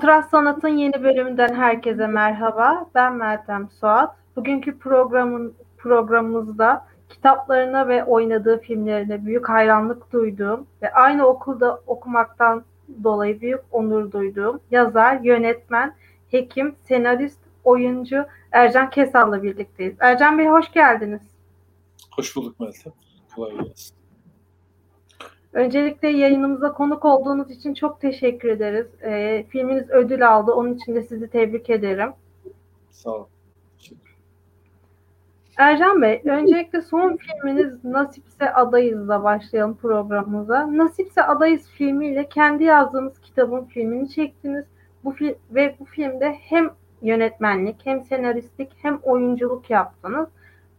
Kontrast Sanat'ın yeni bölümünden herkese merhaba. Ben Meltem Suat. Bugünkü programın programımızda kitaplarına ve oynadığı filmlerine büyük hayranlık duyduğum ve aynı okulda okumaktan dolayı büyük onur duyduğum yazar, yönetmen, hekim, senarist, oyuncu Ercan Kesal'la birlikteyiz. Ercan Bey hoş geldiniz. Hoş bulduk Meltem. Kolay gelsin. Öncelikle yayınımıza konuk olduğunuz için çok teşekkür ederiz. E, filminiz ödül aldı. Onun için de sizi tebrik ederim. Sağ olun. Ercan Bey, öncelikle son filminiz Nasipse Adayız'la başlayalım programımıza. Nasipse Adayız filmiyle kendi yazdığınız kitabın filmini çektiniz. Bu fil ve bu filmde hem yönetmenlik, hem senaristlik, hem oyunculuk yaptınız.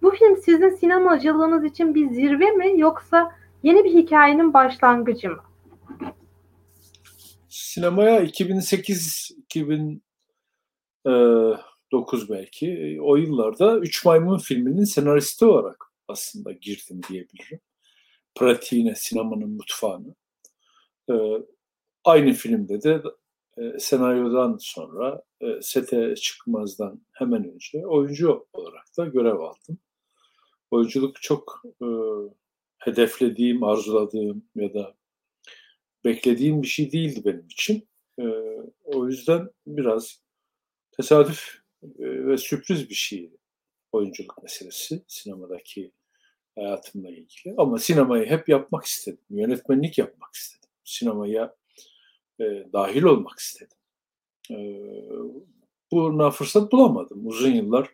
Bu film sizin sinemacılığınız için bir zirve mi yoksa Yeni bir hikayenin başlangıcı mı? Sinemaya 2008-2009 belki o yıllarda Üç Maymun filminin senaristi olarak aslında girdim diyebilirim. Pratiğine, sinemanın mutfağına. Aynı filmde de senaryodan sonra sete çıkmazdan hemen önce oyuncu olarak da görev aldım. Oyunculuk çok hedeflediğim, arzuladığım ya da beklediğim bir şey değildi benim için. E, o yüzden biraz tesadüf e, ve sürpriz bir şeydi oyunculuk meselesi sinemadaki hayatımla ilgili. Ama sinemayı hep yapmak istedim. Yönetmenlik yapmak istedim. Sinemaya e, dahil olmak istedim. E, buna fırsat bulamadım. Uzun yıllar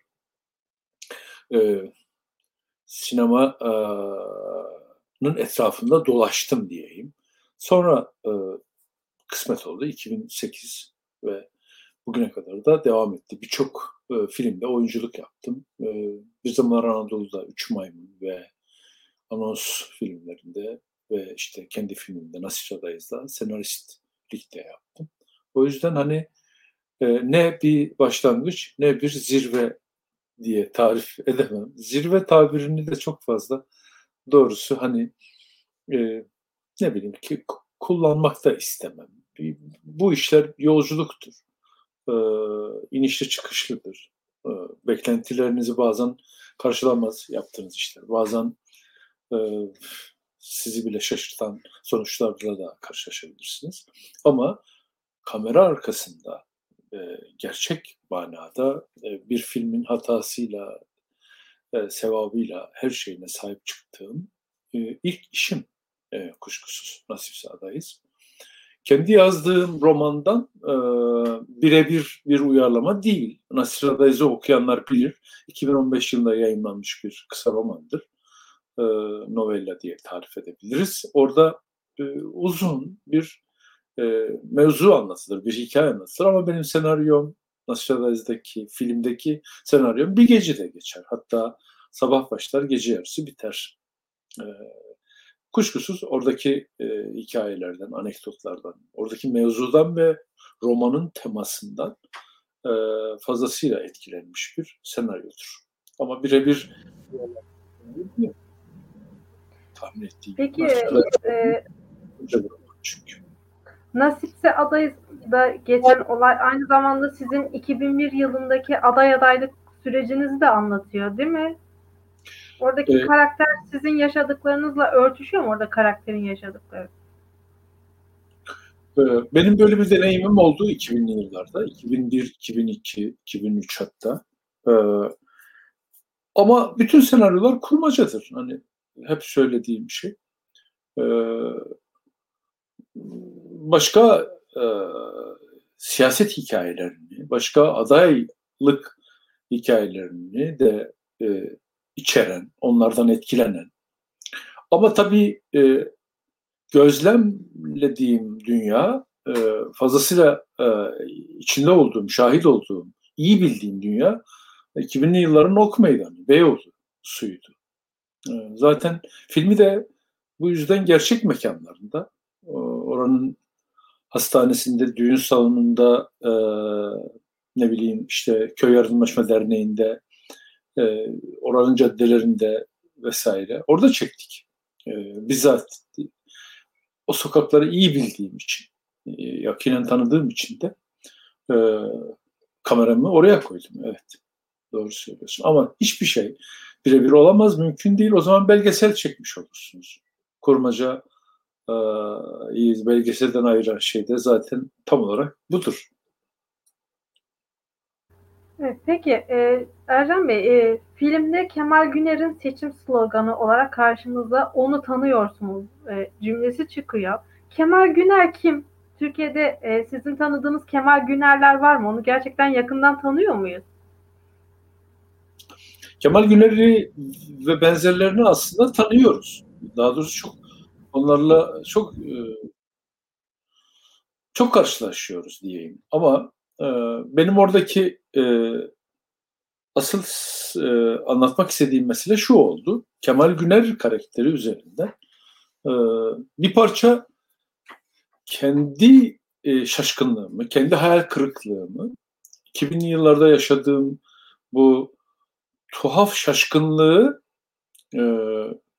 e, sinema e, etrafında dolaştım diyeyim. Sonra kısmet oldu 2008 ve bugüne kadar da devam etti. Birçok e, filmde oyunculuk yaptım. E, bir zamanlar Anadolu'da Üç Maymun ve anons filmlerinde ve işte kendi filmimde Nasira'dayız da senaristlik de yaptım. O yüzden hani e, ne bir başlangıç ne bir zirve diye tarif edemem. Zirve tabirini de çok fazla doğrusu hani e, ne bileyim ki kullanmak da istemem. Bu işler yolculuktur. E, inişli çıkışlıdır. E, beklentilerinizi bazen karşılamaz yaptığınız işler. Bazen e, sizi bile şaşırtan sonuçlarla da karşılaşabilirsiniz. Ama kamera arkasında e, gerçek manada e, bir filmin hatasıyla e, sevabıyla her şeyine sahip çıktığım e, ilk işim e, kuşkusuz Nasip adayız. Kendi yazdığım romandan e, birebir bir uyarlama değil. Nasir Adayız'ı okuyanlar bilir. 2015 yılında yayınlanmış bir kısa romandır. E, novella diye tarif edebiliriz. Orada e, uzun bir e, mevzu anlatılır, bir hikaye anlatılır ama benim senaryom Nostradamus'daki filmdeki senaryo bir gecede geçer. Hatta sabah başlar gece yarısı biter. E, kuşkusuz oradaki e, hikayelerden, anekdotlardan, oradaki mevzudan ve romanın temasından e, fazlasıyla etkilenmiş bir senaryodur. Ama birebir tahmin ettiğim Peki, e, çünkü. Nasipse adayız da geçen olay aynı zamanda sizin 2001 yılındaki aday adaylık sürecinizi de anlatıyor değil mi? Oradaki ee, karakter sizin yaşadıklarınızla örtüşüyor mu orada karakterin yaşadıkları? E, benim böyle bir deneyimim oldu 2000'li yıllarda. 2001, 2002, 2003 hatta. Ee, ama bütün senaryolar kurmacadır. Hani hep söylediğim şey. Başka e, siyaset hikayelerini, başka adaylık hikayelerini de e, içeren, onlardan etkilenen. Ama tabii e, gözlemlediğim dünya e, fazlasıyla e, içinde olduğum, şahit olduğum, iyi bildiğim dünya 2000'li yılların ok meydanı, Beyoğlu suyuydu. E, zaten filmi de bu yüzden gerçek mekanlarında, oranın hastanesinde, düğün salonunda, e, ne bileyim işte köy yardımlaşma derneğinde, e, oranın caddelerinde vesaire. Orada çektik. E, bizzat o sokakları iyi bildiğim için, e, yakinen tanıdığım için de e, kameramı oraya koydum. Evet. Doğru söylüyorsun. Ama hiçbir şey birebir olamaz. Mümkün değil. O zaman belgesel çekmiş olursunuz. Kurmaca e, belgeselden ayıran şey de zaten tam olarak budur. Evet, peki e, Ercan Bey, e, filmde Kemal Güner'in seçim sloganı olarak karşımıza onu tanıyorsunuz e, cümlesi çıkıyor. Kemal Güner kim? Türkiye'de e, sizin tanıdığınız Kemal Günerler var mı? Onu gerçekten yakından tanıyor muyuz? Kemal Güner'i ve benzerlerini aslında tanıyoruz. Daha doğrusu çok onlarla çok e, çok karşılaşıyoruz diyeyim. Ama e, benim oradaki e, asıl anlatmak istediğim mesele şu oldu. Kemal Güner karakteri üzerinde bir parça kendi şaşkınlığımı, kendi hayal kırıklığımı, 2000'li yıllarda yaşadığım bu tuhaf şaşkınlığı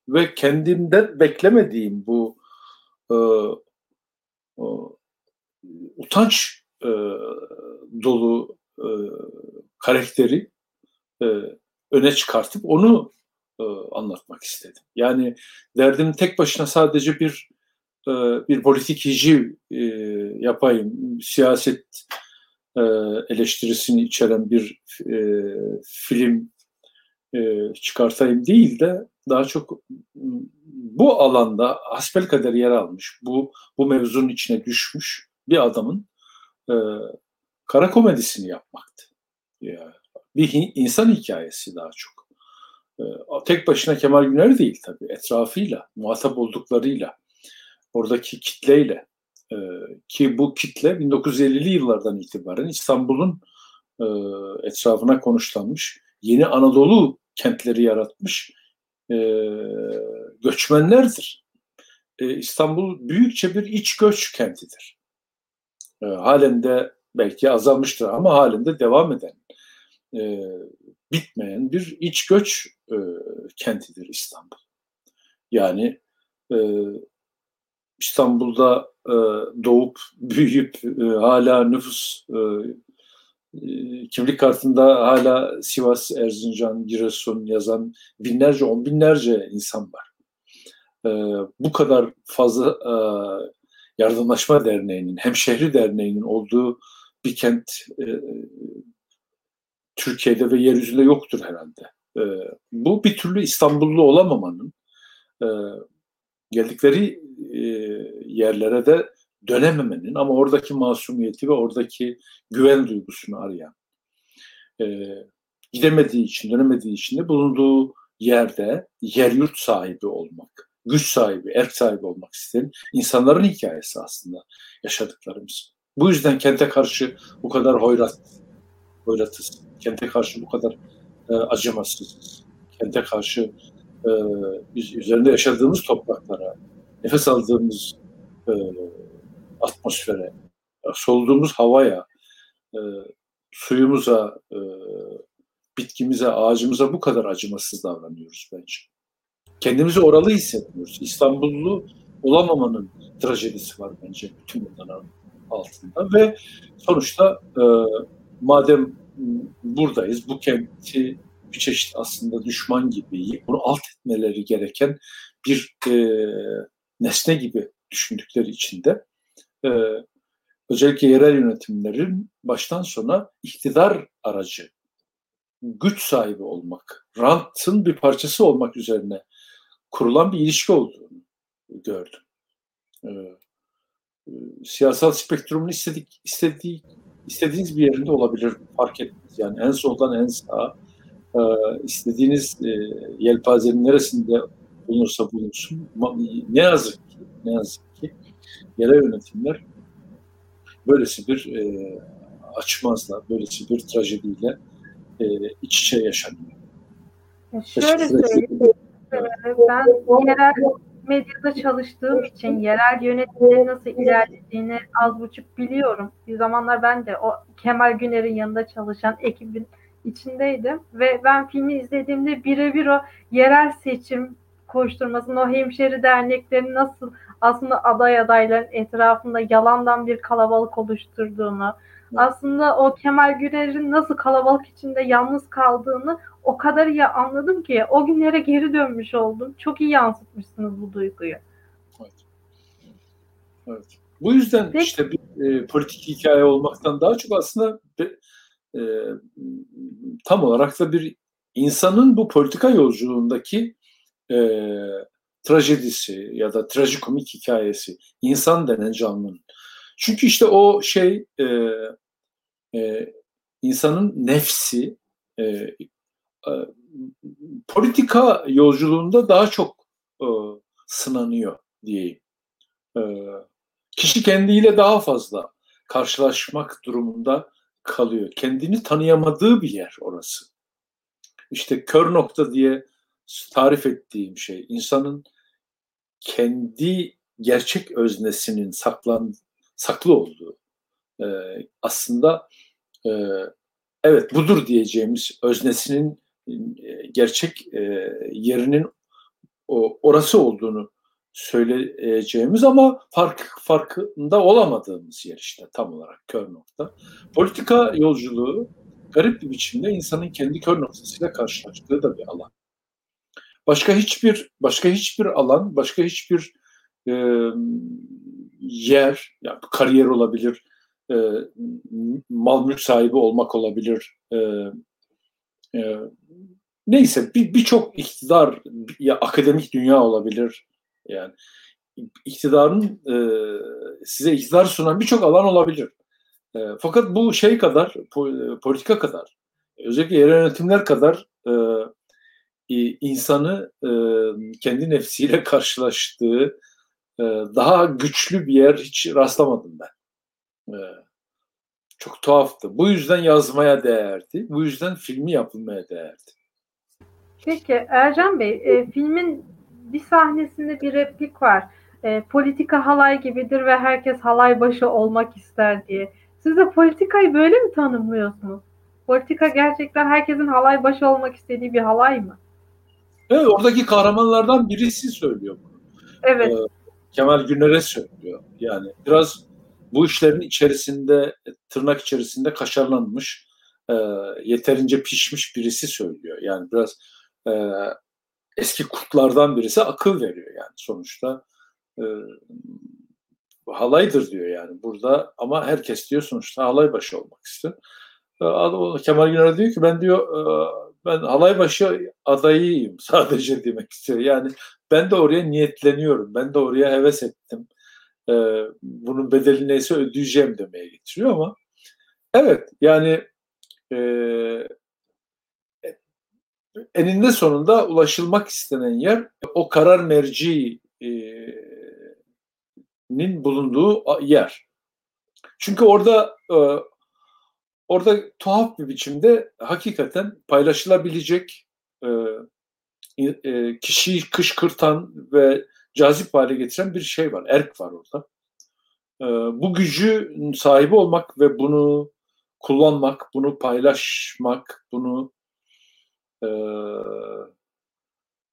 ve kendimden beklemediğim bu e, e, utanç e, dolu e, karakteri e, öne çıkartıp onu e, anlatmak istedim. Yani derdim tek başına sadece bir e, bir politik hiciv e, yapayım, siyaset e, eleştirisini içeren bir e, film e, çıkartayım değil de daha çok bu alanda hasbelkader yer almış, bu bu mevzunun içine düşmüş bir adamın e, kara komedisini yapmaktı. Yani bir insan hikayesi daha çok. E, tek başına Kemal Güner değil tabii, etrafıyla, muhatap olduklarıyla, oradaki kitleyle e, ki bu kitle 1950'li yıllardan itibaren İstanbul'un e, etrafına konuşlanmış yeni Anadolu kentleri yaratmış e, göçmenlerdir. E, İstanbul büyükçe bir iç göç kentidir. E, halen de belki azalmıştır ama halen de devam eden, e, bitmeyen bir iç göç e, kentidir İstanbul. Yani e, İstanbul'da e, doğup büyüyüp e, hala nüfus e, kimlik kartında hala Sivas, Erzincan, Giresun yazan binlerce, on binlerce insan var. E, bu kadar fazla e, Yardımlaşma Derneği'nin, Hemşehri Derneği'nin olduğu bir kent e, Türkiye'de ve yeryüzünde yoktur herhalde. E, bu bir türlü İstanbullu olamamanın, e, geldikleri yerlere de dönememenin ama oradaki masumiyeti ve oradaki güven duygusunu arayan, e, gidemediği için, dönemediği için de bulunduğu yerde yer yurt sahibi olmak, güç sahibi, erk sahibi olmak isteyen insanların hikayesi aslında yaşadıklarımız. Bu yüzden kente karşı bu kadar hoyrat, hoyratız. Kente karşı bu kadar e, acımasızız. Kente karşı e, üzerinde yaşadığımız topraklara, nefes aldığımız e, atmosfere, soluduğumuz havaya, e, suyumuza, e, bitkimize, ağacımıza bu kadar acımasız davranıyoruz bence. Kendimizi oralı hissetmiyoruz. İstanbullu olamamanın trajedisi var bence bütün bunların altında ve sonuçta e, madem buradayız, bu kenti bir çeşit aslında düşman gibi bunu alt etmeleri gereken bir e, nesne gibi düşündükleri için de e, özellikle yerel yönetimlerin baştan sona iktidar aracı, güç sahibi olmak, rantın bir parçası olmak üzerine kurulan bir ilişki olduğunu gördüm. E, e, siyasal spektrumun istedik, istediği, istediğiniz bir yerinde olabilir fark etmez. Yani en soldan en sağa e, istediğiniz e, yelpazenin neresinde bulunursa bulunsun ne yazık ki ne yazık yerel yönetimler böylesi bir e, açmazla, böylesi bir trajediyle e, iç içe yaşanıyor. Şöyle söyleyeyim. Ben yerel medyada çalıştığım için yerel yönetimlerin nasıl ilerlediğini az buçuk biliyorum. Bir zamanlar ben de o Kemal Güner'in yanında çalışan ekibin içindeydim ve ben filmi izlediğimde birebir o yerel seçim koşturmasının, o hemşeri derneklerin nasıl aslında aday adayların etrafında yalandan bir kalabalık oluşturduğunu, aslında o Kemal Gürer'in nasıl kalabalık içinde yalnız kaldığını o kadar iyi anladım ki o günlere geri dönmüş oldum. Çok iyi yansıtmışsınız bu duyguyu. Evet. Evet. Bu yüzden Peki. işte bir e, politik hikaye olmaktan daha çok aslında bir, e, tam olarak da bir insanın bu politika yolculuğundaki e, trajedisi ya da trajikomik hikayesi, insan denen canlının. Çünkü işte o şey e, e, insanın nefsi e, e, politika yolculuğunda daha çok e, sınanıyor diyeyim. E, kişi kendiyle daha fazla karşılaşmak durumunda kalıyor. Kendini tanıyamadığı bir yer orası. İşte kör nokta diye tarif ettiğim şey insanın kendi gerçek öznesinin saklan saklı olduğu e, aslında e, evet budur diyeceğimiz öznesinin e, gerçek e, yerinin o, orası olduğunu söyleyeceğimiz ama fark farkında olamadığımız yer işte tam olarak kör nokta. Politika yolculuğu garip bir biçimde insanın kendi kör noktasıyla karşılaştığı da bir alan. Başka hiçbir başka hiçbir alan, başka hiçbir e, yer, yani kariyer olabilir, e, mal mülk sahibi olmak olabilir, e, e, neyse birçok bir iktidar ya akademik dünya olabilir, yani iktidarın e, size iktidar sunan birçok alan olabilir. E, fakat bu şey kadar, politika kadar, özellikle yerel yönetimler kadar e, insanı e, kendi nefsiyle karşılaştığı e, daha güçlü bir yer hiç rastlamadım ben. E, çok tuhaftı. Bu yüzden yazmaya değerdi. Bu yüzden filmi yapılmaya değerdi. Peki Ercan Bey, e, filmin bir sahnesinde bir replik var. E, politika halay gibidir ve herkes halay başı olmak ister diye. Siz de politikayı böyle mi tanımlıyorsunuz? Politika gerçekten herkesin halay başı olmak istediği bir halay mı? Evet, oradaki kahramanlardan birisi söylüyor bunu. Evet. Ee, Kemal Güner'e söylüyor. Yani biraz bu işlerin içerisinde, tırnak içerisinde kaşarlanmış, e, yeterince pişmiş birisi söylüyor. Yani biraz e, eski kurtlardan birisi akıl veriyor yani sonuçta. E, halaydır diyor yani burada ama herkes diyor sonuçta halay başı olmak istiyor. E, Kemal Güner diyor ki ben diyor e, ben halaybaşı adayıyım sadece demek istiyor. Yani ben de oraya niyetleniyorum. Ben de oraya heves ettim. E, bunun bedeli neyse ödeyeceğim demeye getiriyor ama evet yani e, eninde sonunda ulaşılmak istenen yer o karar merci'nin bulunduğu yer. Çünkü orada e, orada tuhaf bir biçimde hakikaten paylaşılabilecek e, e, kişiyi kışkırtan ve cazip hale getiren bir şey var. Erk var orada. E, bu gücü sahibi olmak ve bunu kullanmak, bunu paylaşmak, bunu e,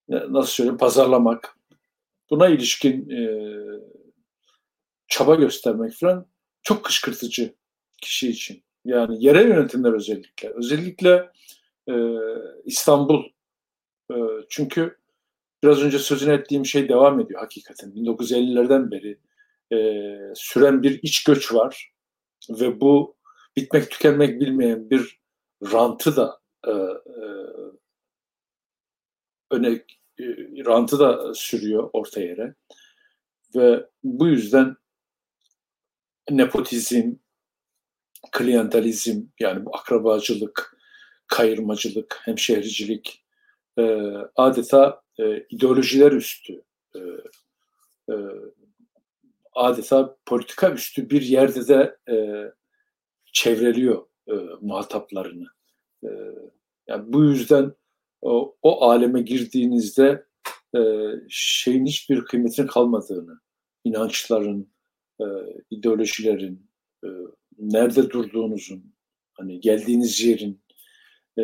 nasıl söyleyeyim pazarlamak, buna ilişkin e, çaba göstermek falan çok kışkırtıcı kişi için. Yani yerel yönetimler özellikle. Özellikle e, İstanbul. E, çünkü biraz önce sözünü ettiğim şey devam ediyor hakikaten. 1950'lerden beri e, süren bir iç göç var. Ve bu bitmek tükenmek bilmeyen bir rantı da e, e, öne e, rantı da sürüyor orta yere. Ve bu yüzden nepotizm, klientelizm yani bu akrabacılık, kayırmacılık, hemşehricilik e, adeta e, ideolojiler üstü e, e, adeta politika üstü bir yerde de e, çevreliyor e, muhataplarını. E, yani bu yüzden o, o aleme girdiğinizde e, şeyin hiçbir kıymetinin kalmadığını, inançların, e, ideolojilerin, e, nerede durduğunuzun, hani geldiğiniz yerin, e,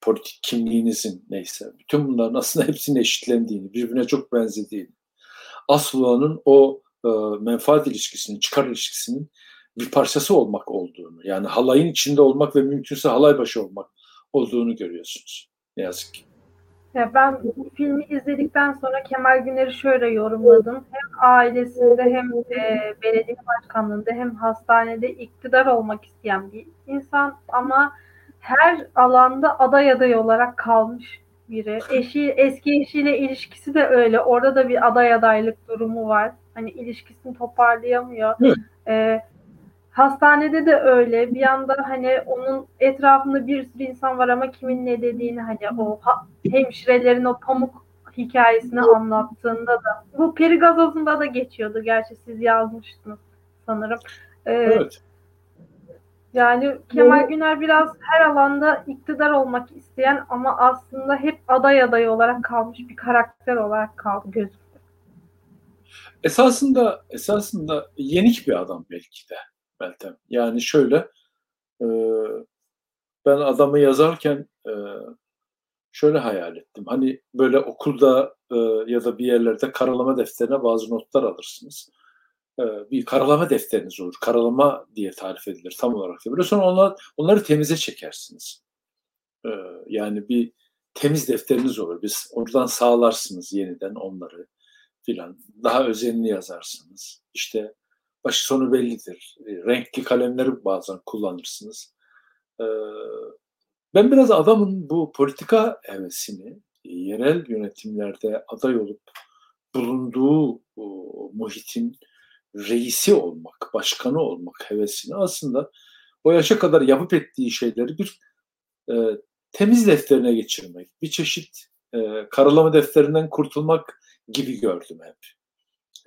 politik kimliğinizin neyse, bütün bunların aslında hepsinin eşitlendiğini, birbirine çok benzediğini. Aslı'nın o e, menfaat ilişkisinin, çıkar ilişkisinin bir parçası olmak olduğunu, yani halayın içinde olmak ve mümkünse halay başı olmak olduğunu görüyorsunuz. Ne yazık ki. Ya ben filmi izledikten sonra Kemal Güner'i şöyle yorumladım. Hem ailesinde hem e, belediye başkanlığında hem hastanede iktidar olmak isteyen bir insan ama her alanda aday aday olarak kalmış biri. Eşi, eski eşiyle ilişkisi de öyle. Orada da bir aday adaylık durumu var. Hani ilişkisini toparlayamıyor. Evet. Hastanede de öyle. Bir yanda hani onun etrafında bir sürü insan var ama kimin ne dediğini hani o hemşirelerin o pamuk hikayesini anlattığında da bu peri gazozunda da geçiyordu. Gerçi siz yazmıştınız sanırım. Ee, evet. Yani Kemal Güner biraz her alanda iktidar olmak isteyen ama aslında hep aday aday olarak kalmış bir karakter olarak kaldı gözümde. Esasında esasında yenik bir adam belki de. Meltem. Yani şöyle e, ben adamı yazarken e, şöyle hayal ettim. Hani böyle okulda e, ya da bir yerlerde karalama defterine bazı notlar alırsınız. E, bir karalama defteriniz olur. Karalama diye tarif edilir tam olarak. Böyle sonra onlar, onları temize çekersiniz. E, yani bir temiz defteriniz olur. Biz oradan sağlarsınız yeniden onları filan. Daha özenli yazarsınız. İşte başı sonu bellidir. E, renkli kalemleri bazen kullanırsınız. E, ben biraz adamın bu politika hevesini yerel yönetimlerde aday olup bulunduğu muhitin reisi olmak, başkanı olmak hevesini aslında o yaşa kadar yapıp ettiği şeyleri bir e, temiz defterine geçirmek, bir çeşit e, karalama defterinden kurtulmak gibi gördüm hep.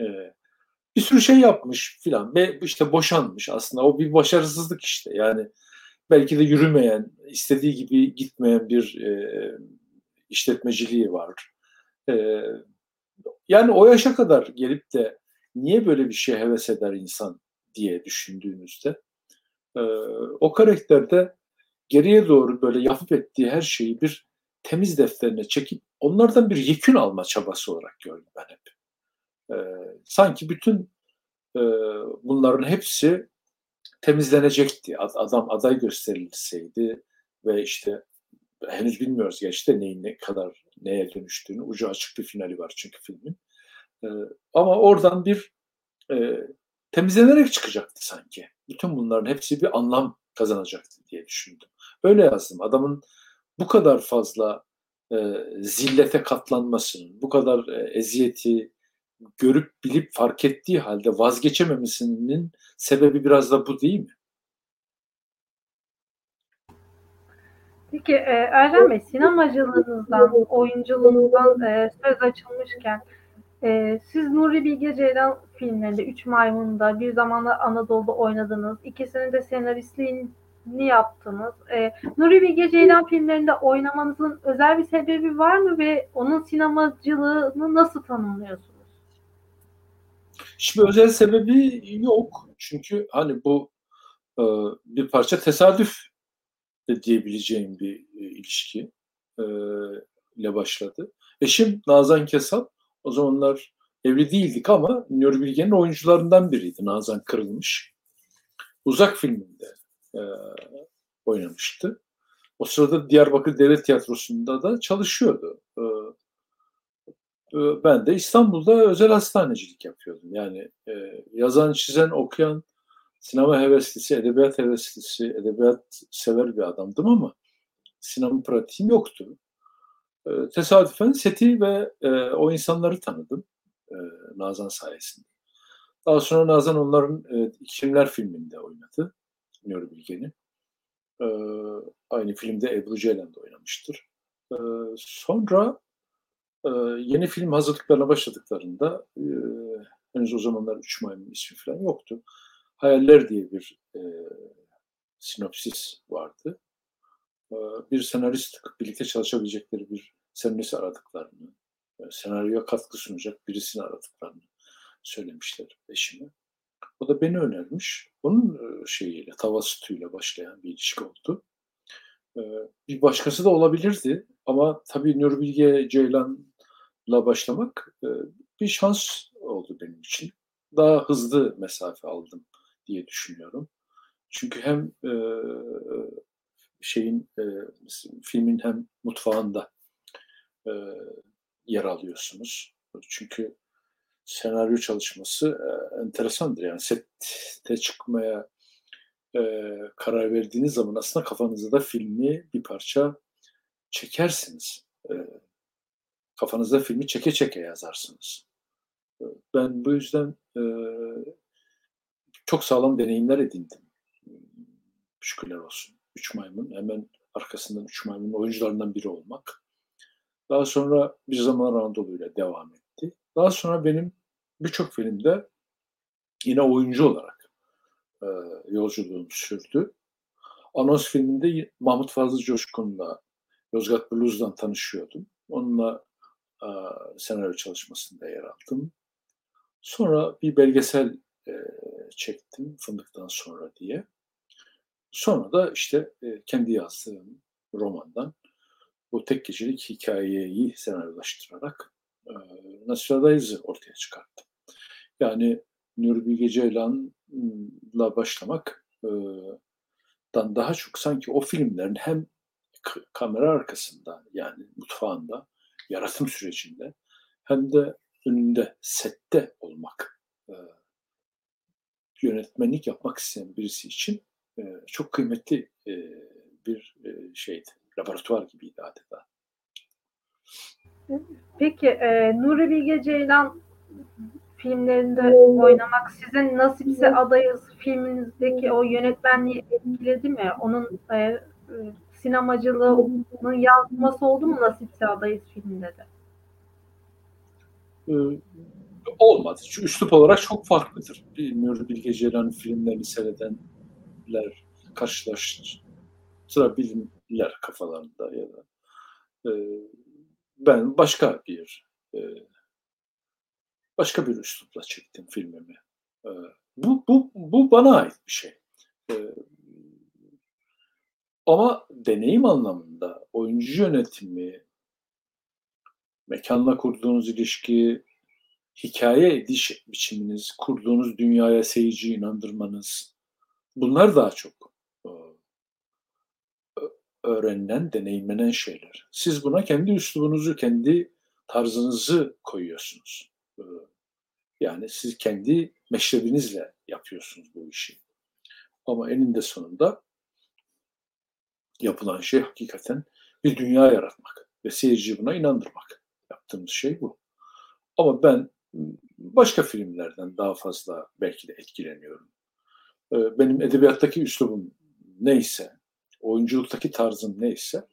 E, bir sürü şey yapmış filan ve işte boşanmış aslında o bir başarısızlık işte yani belki de yürümeyen istediği gibi gitmeyen bir e, işletmeciliği var. E, yani o yaşa kadar gelip de niye böyle bir şey heves eder insan diye düşündüğünüzde e, o karakterde geriye doğru böyle yapıp ettiği her şeyi bir temiz defterine çekip onlardan bir yekün alma çabası olarak gördüm ben hep. E, sanki bütün e, bunların hepsi temizlenecekti. Adam aday gösterilseydi ve işte henüz bilmiyoruz gerçekten neyin ne kadar neye dönüştüğünü. Ucu açık bir finali var çünkü filmin. E, ama oradan bir e, temizlenerek çıkacaktı sanki. Bütün bunların hepsi bir anlam kazanacaktı diye düşündüm. Öyle yazdım. Adamın bu kadar fazla e, zillete katlanmasının, bu kadar e, eziyeti görüp bilip fark ettiği halde vazgeçememesinin sebebi biraz da bu değil mi? Peki e, Erdem Bey sinemacılığınızdan, oyunculuğunuzdan e, söz açılmışken e, siz Nuri Bilge Ceylan filmlerinde Üç Maymun'da bir zamanlar Anadolu'da oynadınız. İkisinin de senaristliğini yaptınız. E, Nuri Bilge Ceylan filmlerinde oynamanızın özel bir sebebi var mı ve onun sinemacılığını nasıl tanımlıyorsunuz? Hiçbir özel sebebi yok. Çünkü hani bu e, bir parça tesadüf de diyebileceğim bir e, ilişki e, ile başladı. Eşim Nazan Kesap. O zamanlar evli değildik ama Nuri Bilge'nin oyuncularından biriydi. Nazan Kırılmış. Uzak filminde e, oynamıştı. O sırada Diyarbakır Devlet Tiyatrosu'nda da çalışıyordu. E, ben de İstanbul'da özel hastanecilik yapıyordum. Yani e, yazan, çizen, okuyan, sinema heveslisi, edebiyat heveslisi, edebiyat sever bir adamdım ama sinema pratiğim yoktu. E, tesadüfen seti ve e, o insanları tanıdım e, Nazan sayesinde. Daha sonra Nazan onların e, Kimler filminde oynadı. Nuri Bilge'nin. E, aynı filmde Ebru Ceylan oynamıştır. E, sonra ee, yeni film hazırlıklarına başladıklarında e, henüz o zamanlar Üç Maymun ismi falan yoktu. Hayaller diye bir e, sinopsis vardı. E, bir senarist birlikte çalışabilecekleri bir senarist aradıklarını, e, senaryoya katkı sunacak birisini aradıklarını söylemişler eşime. O da beni önermiş. Onun e, şeyiyle, tava sütüyle başlayan bir ilişki oldu. E, bir başkası da olabilirdi ama tabii Nuri Bilge Ceylan la başlamak e, bir şans oldu benim için. Daha hızlı mesafe aldım diye düşünüyorum. Çünkü hem e, şeyin e, filmin hem mutfağında yer alıyorsunuz. Çünkü senaryo çalışması enteresandır. Yani sette çıkmaya karar verdiğiniz zaman aslında kafanızda filmi bir parça çekersiniz. Kafanızda filmi çeke çeke yazarsınız. E, ben bu yüzden e, çok sağlam deneyimler edindim. Şükürler olsun. Üç Maymun hemen arkasından Üç Maymun'un oyuncularından biri olmak. Daha sonra Bir Zaman Anadolu ile devam etti. Daha sonra benim birçok filmde yine oyuncu olarak e, yolculuğum sürdü. Anons filminde Mahmut Fazıl Coşkun'la Yozgat Blues'dan tanışıyordum. Onunla senaryo çalışmasında yer aldım. Sonra bir belgesel e, çektim Fındıktan sonra diye. Sonra da işte e, kendi yazdığım romandan bu tek gecelik hikayeyi senaryolaştırarak e, Nasıl ortaya çıkarttım. Yani Nuri Bilge Ceylan'la başlamak e, dan daha çok sanki o filmlerin hem kamera arkasında yani mutfağında, yaratım sürecinde hem de önünde, sette olmak, e, yönetmenlik yapmak isteyen birisi için e, çok kıymetli e, bir e, şeydi. Laboratuvar gibiydi adeta. Peki e, Nuri Bilge Ceylan filmlerinde oynamak sizin Nasipse Adayız filminizdeki o yönetmenliği etkiledi mi? Onun e, e, sinemacılığının yansıması oldu mu Nasipse Adayız filminde de? Ee, olmadı. Çünkü üslup olarak çok farklıdır. Nuri Bilge Ceylan filmlerini seyredenler karşılaştırabilirler kafalarında ya da e, ben başka bir e, başka bir üslupla çektim filmimi. E, bu, bu, bu bana ait bir şey. E, ama deneyim anlamında oyuncu yönetimi, mekanla kurduğunuz ilişki, hikaye ediş biçiminiz, kurduğunuz dünyaya seyirciyi inandırmanız, bunlar daha çok öğrenilen, deneyimlenen şeyler. Siz buna kendi üslubunuzu, kendi tarzınızı koyuyorsunuz. Yani siz kendi meşrebinizle yapıyorsunuz bu işi. Ama eninde sonunda yapılan şey hakikaten bir dünya yaratmak ve seyirciyi buna inandırmak. Yaptığımız şey bu. Ama ben başka filmlerden daha fazla belki de etkileniyorum. Benim edebiyattaki üslubum neyse, oyunculuktaki tarzım neyse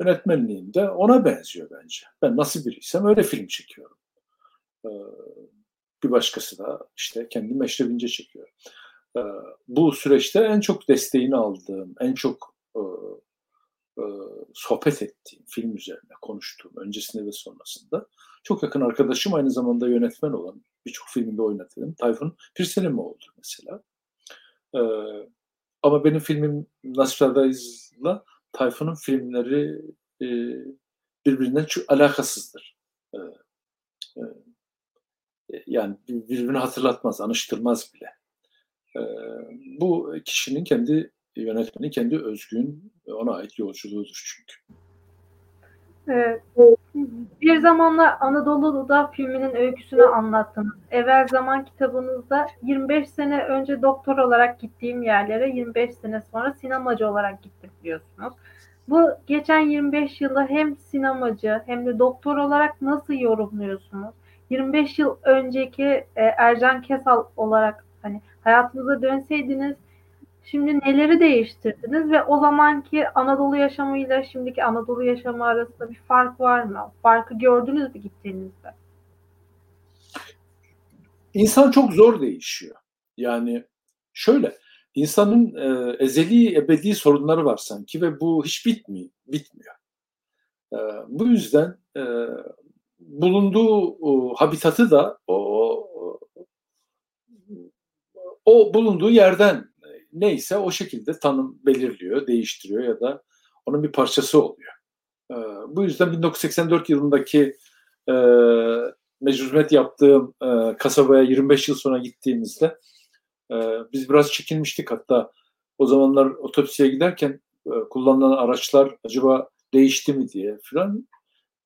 yönetmenliğim de ona benziyor bence. Ben nasıl biriysem öyle film çekiyorum. Bir başkası da işte kendi meşrebince çekiyor. Bu süreçte en çok desteğini aldığım, en çok e, e, sohbet ettiğim, film üzerine konuştuğum öncesinde ve sonrasında çok yakın arkadaşım aynı zamanda yönetmen olan birçok filminde oynadığım Tayfun Pirselim oldu mesela. Ee, ama benim filmim Nasradayız'la Tayfun'un filmleri e, birbirinden çok alakasızdır. E, e, yani birbirini hatırlatmaz, anıştırmaz bile. E, bu kişinin kendi yönetmeni, kendi özgün, ona ait yolculuğudur çünkü. Evet. Bir zamanlar Anadolu'da filminin öyküsünü anlattınız. Evvel zaman kitabınızda 25 sene önce doktor olarak gittiğim yerlere 25 sene sonra sinemacı olarak gittim diyorsunuz. Bu geçen 25 yılı hem sinemacı hem de doktor olarak nasıl yorumluyorsunuz? 25 yıl önceki e, Ercan Kesal olarak hani hayatınıza dönseydiniz Şimdi neleri değiştirdiniz ve o zamanki Anadolu yaşamıyla şimdiki Anadolu yaşamı arasında bir fark var mı? Farkı gördünüz mü gittiğinizde? İnsan çok zor değişiyor. Yani şöyle, insanın e, ezeli ebedi sorunları var sanki ve bu hiç bitmiyor. bitmiyor. E, bu yüzden e, bulunduğu o, habitatı da o, o bulunduğu yerden neyse o şekilde tanım belirliyor, değiştiriyor ya da onun bir parçası oluyor. E, bu yüzden 1984 yılındaki e, mecburiyet yaptığım e, kasabaya 25 yıl sonra gittiğimizde e, biz biraz çekinmiştik hatta o zamanlar otopsiye giderken e, kullanılan araçlar acaba değişti mi diye filan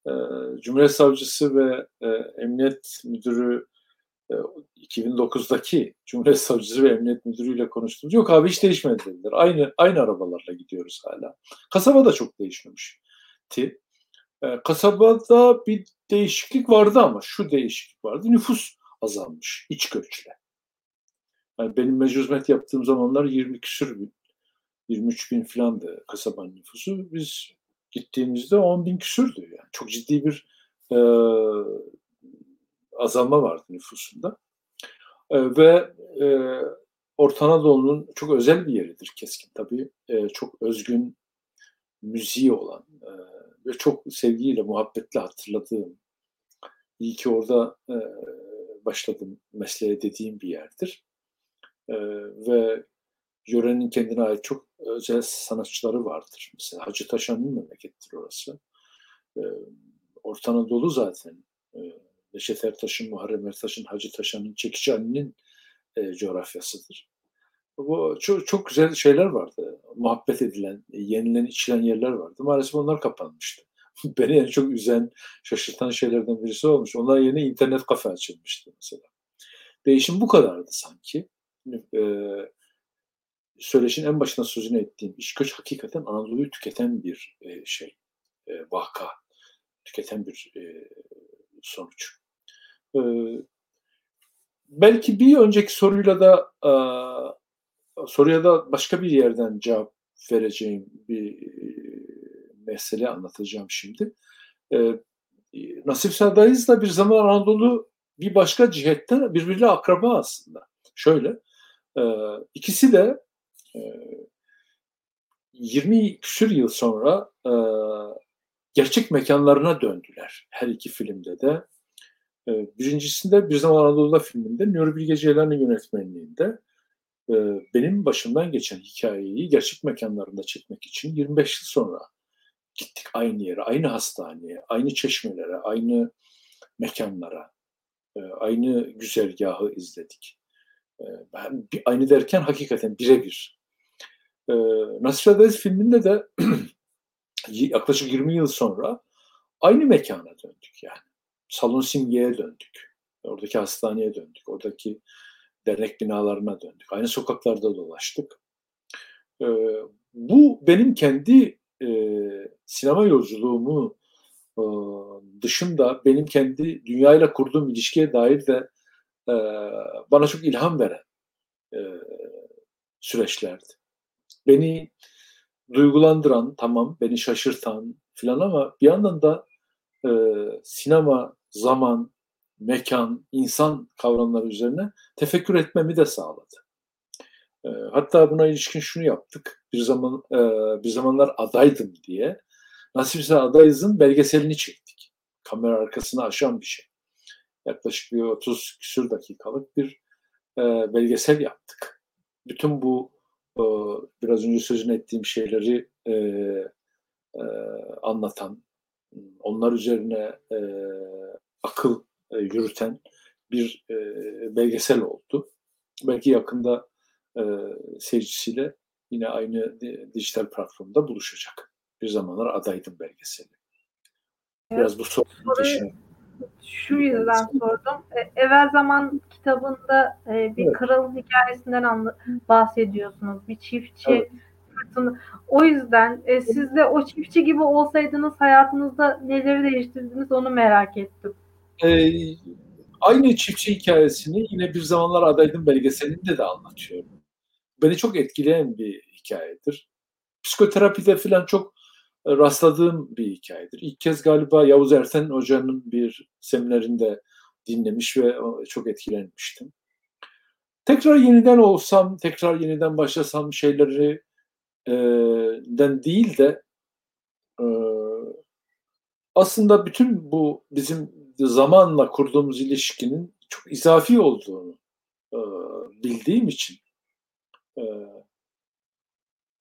e, Cumhuriyet Savcısı ve e, Emniyet Müdürü 2009'daki Cumhuriyet Savcısı ve Emniyet Müdürü'yle konuştuğumuz yok abi hiç değişmedi dediler. Aynı aynı arabalarla gidiyoruz hala. Kasaba da çok değişmemişti. E, kasabada bir değişiklik vardı ama şu değişiklik vardı. Nüfus azalmış iç göçle. Yani benim meczumet yaptığım zamanlar 20 küsür bin, 23 bin filandı kasabanın nüfusu. Biz gittiğimizde 10 bin küsürdü. Yani çok ciddi bir e, azalma vardı nüfusunda. E, ve e, Orta Anadolu'nun çok özel bir yeridir Keskin tabii. E, çok özgün müziği olan e, ve çok sevgiyle, muhabbetle hatırladığım, iyi ki orada e, başladım mesleğe dediğim bir yerdir. E, ve yörenin kendine ait çok özel sanatçıları vardır. Mesela Hacı Taşan'ın memlekettir orası. E, Orta Anadolu zaten e, Neşet Ertaş'ın, Muharrem Ertaş'ın, Hacı Taşan'ın, Çekici Ali'nin e, coğrafyasıdır. Bu çok, çok güzel şeyler vardı. Muhabbet edilen, yenilen, içilen yerler vardı. Maalesef onlar kapanmıştı. Beni en çok üzen, şaşırtan şeylerden birisi olmuş. Onlar yeni internet kafe açılmıştı mesela. Değişim bu kadardı sanki. Ee, söyleşin en başında sözünü ettiğim iş göç hakikaten Anadolu'yu tüketen bir e, şey, e, vaka, tüketen bir e, sonuç. E, belki bir önceki soruyla da e, soruya da başka bir yerden cevap vereceğim bir mesele anlatacağım şimdi. E, Nasip Sadayız da bir zaman Anadolu bir başka cihetten birbiriyle akraba aslında. Şöyle, e, ikisi de e, 20 küsür yıl sonra e, gerçek mekanlarına döndüler. Her iki filmde de. E, birincisinde Bir Zaman Anadolu'da filminde Nuri Bilge Ceylan'ın yönetmenliğinde e, benim başımdan geçen hikayeyi gerçek mekanlarında çekmek için 25 yıl sonra gittik aynı yere, aynı hastaneye, aynı çeşmelere, aynı mekanlara, e, aynı güzergahı izledik. E, aynı derken hakikaten birebir. Adayız filminde de yaklaşık 20 yıl sonra aynı mekana döndük yani. Salon Simge'ye döndük. Oradaki hastaneye döndük. Oradaki dernek binalarına döndük. Aynı sokaklarda dolaştık. bu benim kendi sinema yolculuğumu dışında benim kendi dünyayla kurduğum ilişkiye dair de bana çok ilham veren süreçlerdi. Beni duygulandıran, tamam beni şaşırtan filan ama bir yandan da e, sinema, zaman, mekan, insan kavramları üzerine tefekkür etmemi de sağladı. E, hatta buna ilişkin şunu yaptık. Bir zaman e, bir zamanlar adaydım diye. Nasipse adayızın belgeselini çektik. Kamera arkasını aşan bir şey. Yaklaşık bir 30 küsür dakikalık bir e, belgesel yaptık. Bütün bu biraz önce sözünü ettiğim şeyleri e, e, anlatan, onlar üzerine e, akıl e, yürüten bir e, belgesel oldu. Belki yakında e, seyircisiyle yine aynı dijital platformda buluşacak. Bir zamanlar adaydım belgeseli. Biraz bu sorunun şu yüzden sordum. E, evvel zaman kitabında e, bir evet. kralın hikayesinden bahsediyorsunuz. Bir çiftçi evet. Fırtına. O yüzden e, siz de o çiftçi gibi olsaydınız hayatınızda neleri değiştirdiniz onu merak ettim. Ee, aynı çiftçi hikayesini yine bir zamanlar adaydım belgeselinde de anlatıyorum. Beni çok etkileyen bir hikayedir. Psikoterapide falan çok rastladığım bir hikayedir. İlk kez galiba Yavuz Erten Hoca'nın bir seminerinde dinlemiş ve çok etkilenmiştim. Tekrar yeniden olsam, tekrar yeniden başlasam şeyleri e, den değil de e, aslında bütün bu bizim zamanla kurduğumuz ilişkinin çok izafi olduğunu e, bildiğim için e,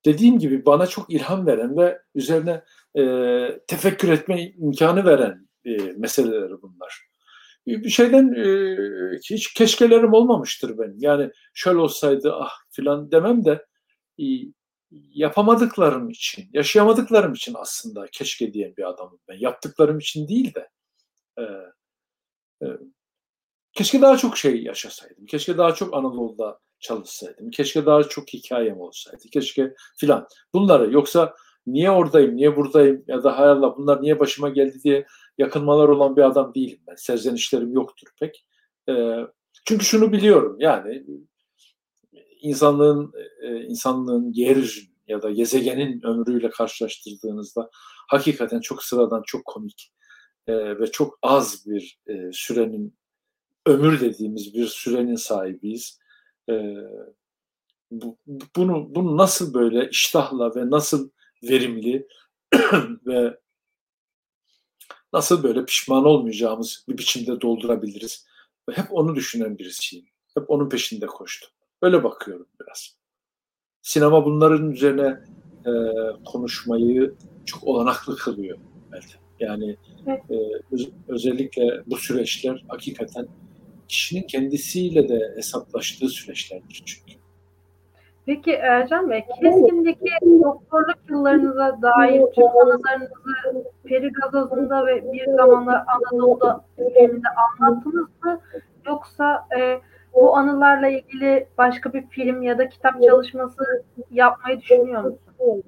dediğim gibi bana çok ilham veren ve üzerine e, tefekkür etme imkanı veren e, meseleler bunlar. bir şeyden e, hiç keşkelerim olmamıştır benim. Yani şöyle olsaydı ah filan demem de yapamadıklarım için, yaşayamadıklarım için aslında keşke diyen bir adamım ben. Yaptıklarım için değil de e, e, keşke daha çok şey yaşasaydım. Keşke daha çok Anadolu'da çalışsaydım. Keşke daha çok hikayem olsaydı. Keşke filan. Bunları yoksa niye oradayım, niye buradayım ya da hay Allah bunlar niye başıma geldi diye yakınmalar olan bir adam değilim ben. Serzenişlerim yoktur pek. E, çünkü şunu biliyorum yani insanlığın e, insanlığın yeryüzünün ya da gezegenin ömrüyle karşılaştırdığınızda hakikaten çok sıradan, çok komik e, ve çok az bir e, sürenin ömür dediğimiz bir sürenin sahibiyiz. Bu, bunu bunu nasıl böyle iştahla ve nasıl verimli ve nasıl böyle pişman olmayacağımız bir biçimde doldurabiliriz? Hep onu düşünen birisiyim. Hep onun peşinde koştum. Öyle bakıyorum biraz. Sinema bunların üzerine e, konuşmayı çok olanaklı kılıyor belki. Yani e, öz, özellikle bu süreçler hakikaten kişinin kendisiyle de hesaplaştığı süreçlerdir çünkü. Peki Ercan Bey, Keskin'deki doktorluk yıllarınıza dair tüm anılarınızı Peri Gazoz'unda ve bir zamanlar Anadolu'da filminde anlattınız mı? Yoksa e, bu anılarla ilgili başka bir film ya da kitap çalışması yapmayı düşünüyor musun?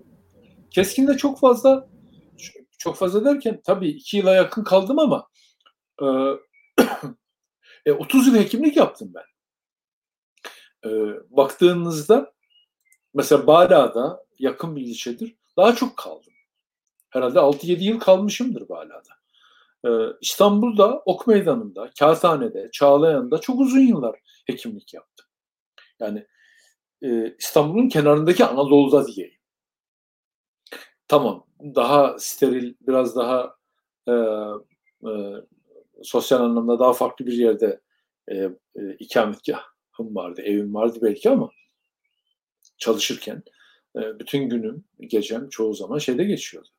Keskin'de çok fazla çok fazla derken tabii iki yıla yakın kaldım ama e, 30 yıl hekimlik yaptım ben. E, baktığınızda mesela Bala'da yakın bir ilçedir. Daha çok kaldım. Herhalde 6-7 yıl kalmışımdır Bala'da. Ee, İstanbul'da, Ok Meydanı'nda, Kağıthane'de, Çağlayan'da çok uzun yıllar hekimlik yaptım. Yani e, İstanbul'un kenarındaki Anadolu'da diyeyim. Tamam, daha steril, biraz daha e, e, sosyal anlamda daha farklı bir yerde e, e, ikametgahım vardı, evim vardı belki ama çalışırken e, bütün günüm, gecem çoğu zaman şeyde geçiyordu.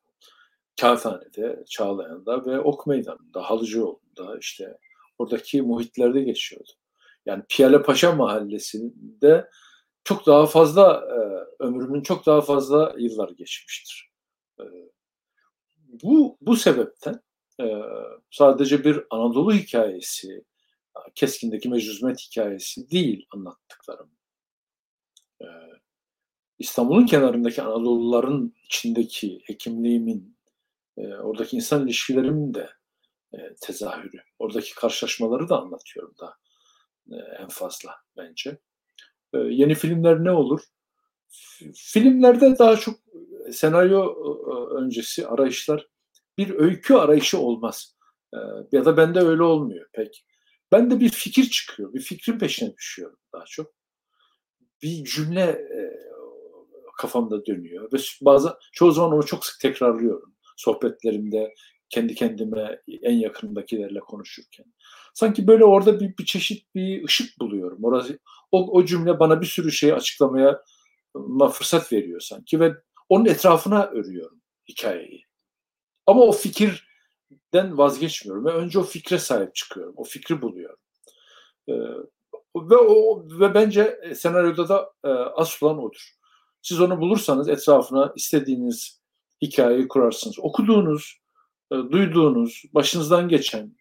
Kağıthane'de, Çağlayan'da ve Ok Meydanı'nda, Halıcıoğlu'nda işte oradaki muhitlerde geçiyordu. Yani Piyale Paşa mahallesinde çok daha fazla e, ömrümün çok daha fazla yıllar geçmiştir. E, bu bu sebepten e, sadece bir Anadolu hikayesi, Keskin'deki mecuzmet hikayesi değil anlattıklarım. E, İstanbul'un kenarındaki Anadoluların içindeki hekimliğimin, oradaki insan ilişkilerimin de tezahürü. Oradaki karşılaşmaları da anlatıyorum da en fazla bence. Yeni filmler ne olur? Filmlerde daha çok senaryo e, öncesi arayışlar bir öykü arayışı olmaz. Ya da bende öyle olmuyor pek. Ben de bir fikir çıkıyor. Bir fikrin peşine düşüyorum daha çok. Bir cümle kafamda dönüyor ve bazen çoğu zaman onu çok sık tekrarlıyorum sohbetlerimde kendi kendime en yakındakilerle konuşurken. Sanki böyle orada bir, bir çeşit bir ışık buluyorum. Orası, o, o cümle bana bir sürü şeyi açıklamaya fırsat veriyor sanki ve onun etrafına örüyorum hikayeyi. Ama o fikirden vazgeçmiyorum ve önce o fikre sahip çıkıyorum. O fikri buluyorum. Ee, ve o ve bence senaryoda da e, asıl olan odur. Siz onu bulursanız etrafına istediğiniz hikayeyi kurarsınız. Okuduğunuz, e, duyduğunuz, başınızdan geçen,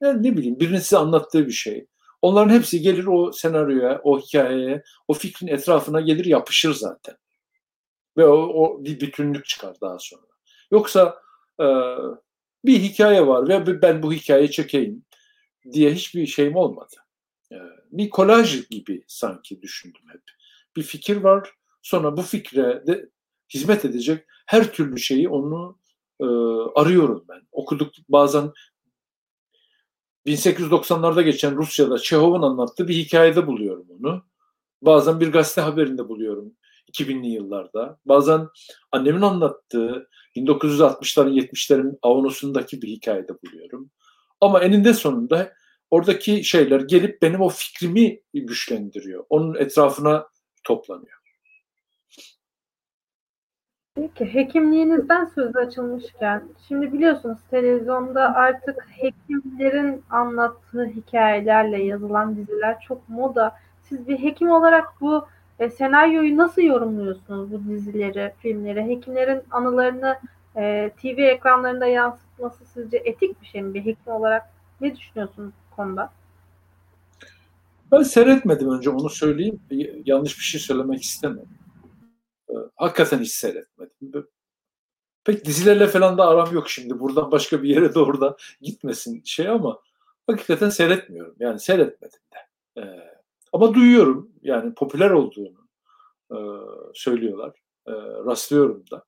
yani ne bileyim birinin size anlattığı bir şey. Onların hepsi gelir o senaryoya, o hikayeye, o fikrin etrafına gelir yapışır zaten. Ve o, o bir bütünlük çıkar daha sonra. Yoksa e, bir hikaye var ve ben bu hikayeyi çekeyim diye hiçbir şeyim olmadı. E, bir kolaj gibi sanki düşündüm hep. Bir fikir var, sonra bu fikre de hizmet edecek her türlü şeyi onu e, arıyorum ben. Okuduk bazen 1890'larda geçen Rusya'da Çehov'un anlattığı bir hikayede buluyorum onu. Bazen bir gazete haberinde buluyorum 2000'li yıllarda. Bazen annemin anlattığı 1960'ların 70'lerin Avanos'undaki bir hikayede buluyorum. Ama eninde sonunda oradaki şeyler gelip benim o fikrimi güçlendiriyor. Onun etrafına toplanıyor. Peki hekimliğinizden söz açılmışken, şimdi biliyorsunuz televizyonda artık hekimlerin anlattığı hikayelerle yazılan diziler çok moda. Siz bir hekim olarak bu e, senaryoyu nasıl yorumluyorsunuz bu dizileri, filmleri? Hekimlerin anılarını e, TV ekranlarında yansıtması sizce etik bir şey mi bir hekim olarak? Ne düşünüyorsunuz bu konuda? Ben seyretmedim önce onu söyleyeyim. Yanlış bir şey söylemek istemem. Ee, hakikaten hiç seyretmedim. Pek dizilerle falan da aram yok şimdi. Buradan başka bir yere doğru da gitmesin şey ama hakikaten seyretmiyorum. Yani seyretmedim de. Ee, ama duyuyorum yani popüler olduğunu e, söylüyorlar. E, rastlıyorum da.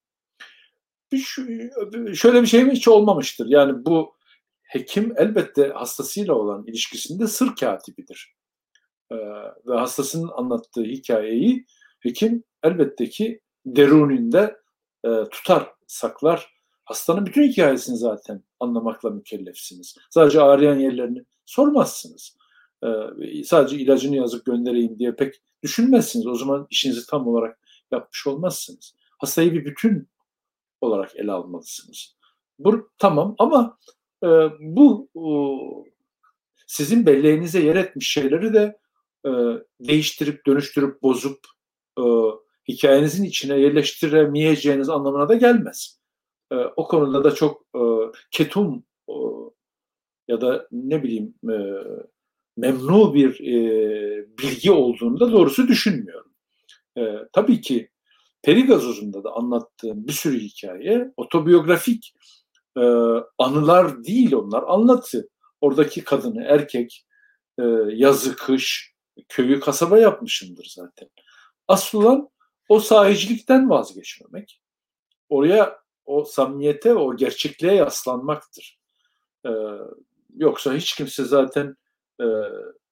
Şöyle bir şey mi hiç olmamıştır. Yani bu hekim elbette hastasıyla olan ilişkisinde sır katibidir. E, ve hastasının anlattığı hikayeyi hekim elbette ki deruninde e, tutar, saklar. Hastanın bütün hikayesini zaten anlamakla mükellefsiniz. Sadece ağrıyan yerlerini sormazsınız. E, sadece ilacını yazıp göndereyim diye pek düşünmezsiniz. O zaman işinizi tam olarak yapmış olmazsınız. Hastayı bir bütün olarak ele almalısınız. Bu tamam ama e, bu e, sizin belleğinize yer etmiş şeyleri de e, değiştirip dönüştürüp bozup e, hikayenizin içine yerleştiremeyeceğiniz anlamına da gelmez. E, o konuda da çok e, ketum e, ya da ne bileyim e, memnu bir e, bilgi olduğunu da doğrusu düşünmüyorum. E, tabii ki Peri Gazoz'unda da anlattığım bir sürü hikaye otobiyografik e, anılar değil onlar anlatı. Oradaki kadını, erkek, e, yazı, kış, köyü kasaba yapmışımdır zaten. Asıl olan o sahicilikten vazgeçmemek. Oraya o samimiyete, o gerçekliğe yaslanmaktır. Ee, yoksa hiç kimse zaten e,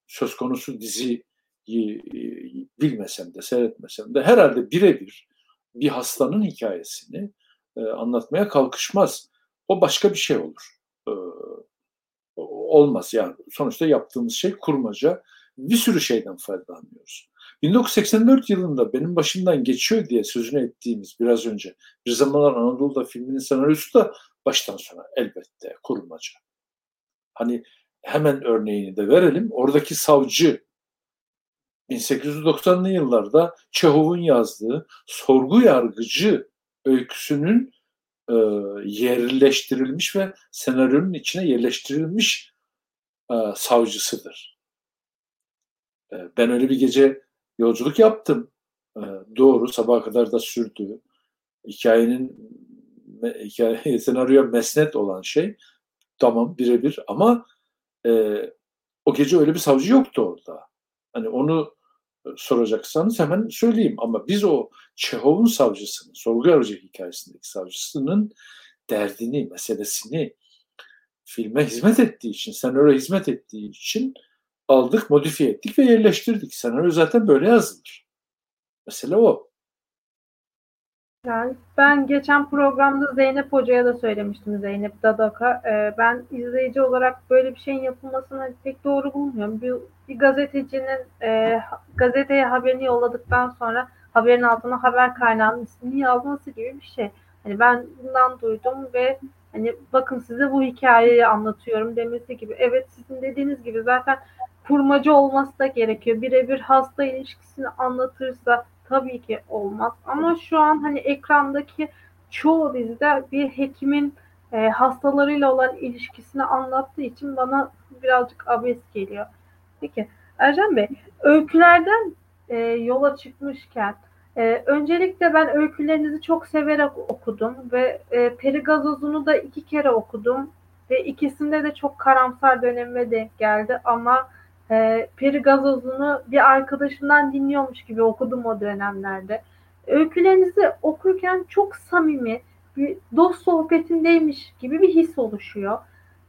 söz konusu diziyi e, bilmesem de, seyretmesem de herhalde birebir bir hastanın hikayesini e, anlatmaya kalkışmaz. O başka bir şey olur. E, olmaz yani. Sonuçta yaptığımız şey kurmaca. Bir sürü şeyden faydalanıyoruz. 1984 yılında benim başımdan geçiyor diye sözünü ettiğimiz biraz önce Bir Zamanlar Anadolu'da filminin senaryosu da baştan sona elbette kurmaca. Hani hemen örneğini de verelim. Oradaki savcı 1890'lı yıllarda Çehov'un yazdığı sorgu yargıcı öyküsünün e, yerleştirilmiş ve senaryonun içine yerleştirilmiş e, savcısıdır. E, ben öyle bir gece yolculuk yaptım. E, doğru sabaha kadar da sürdü. Hikayenin hikaye senaryo mesnet olan şey tamam birebir ama e, o gece öyle bir savcı yoktu orada. Hani onu soracaksanız hemen söyleyeyim. Ama biz o Çehov'un savcısının, sorgu yargıcı hikayesindeki savcısının derdini, meselesini filme hizmet ettiği için, senaryo hizmet ettiği için aldık, modifiye ettik ve yerleştirdik. Senaryo zaten böyle yazılır. Mesele o. Yani ben geçen programda Zeynep Hoca'ya da söylemiştim Zeynep Dadak'a. Ee, ben izleyici olarak böyle bir şeyin yapılmasını pek doğru bulmuyorum. Bir, bir gazetecinin e, gazeteye haberini yolladıktan sonra haberin altına haber kaynağının ismini yazması gibi bir şey. Hani ben bundan duydum ve hani bakın size bu hikayeyi anlatıyorum demesi gibi. Evet sizin dediğiniz gibi zaten kurmacı olması da gerekiyor. Birebir hasta ilişkisini anlatırsa tabii ki olmaz. Ama şu an hani ekrandaki çoğu dizide bir hekimin e, hastalarıyla olan ilişkisini anlattığı için bana birazcık abes geliyor. Peki Ercan Bey, öykülerden e, yola çıkmışken e, öncelikle ben öykülerinizi çok severek okudum ve e, Peri Gazozunu da iki kere okudum ve ikisinde de çok karamsar dönemime denk geldi ama e, Peri Gazoz'unu bir arkadaşımdan dinliyormuş gibi okudum o dönemlerde. Öykülerinizi okurken çok samimi, bir dost sohbetindeymiş gibi bir his oluşuyor.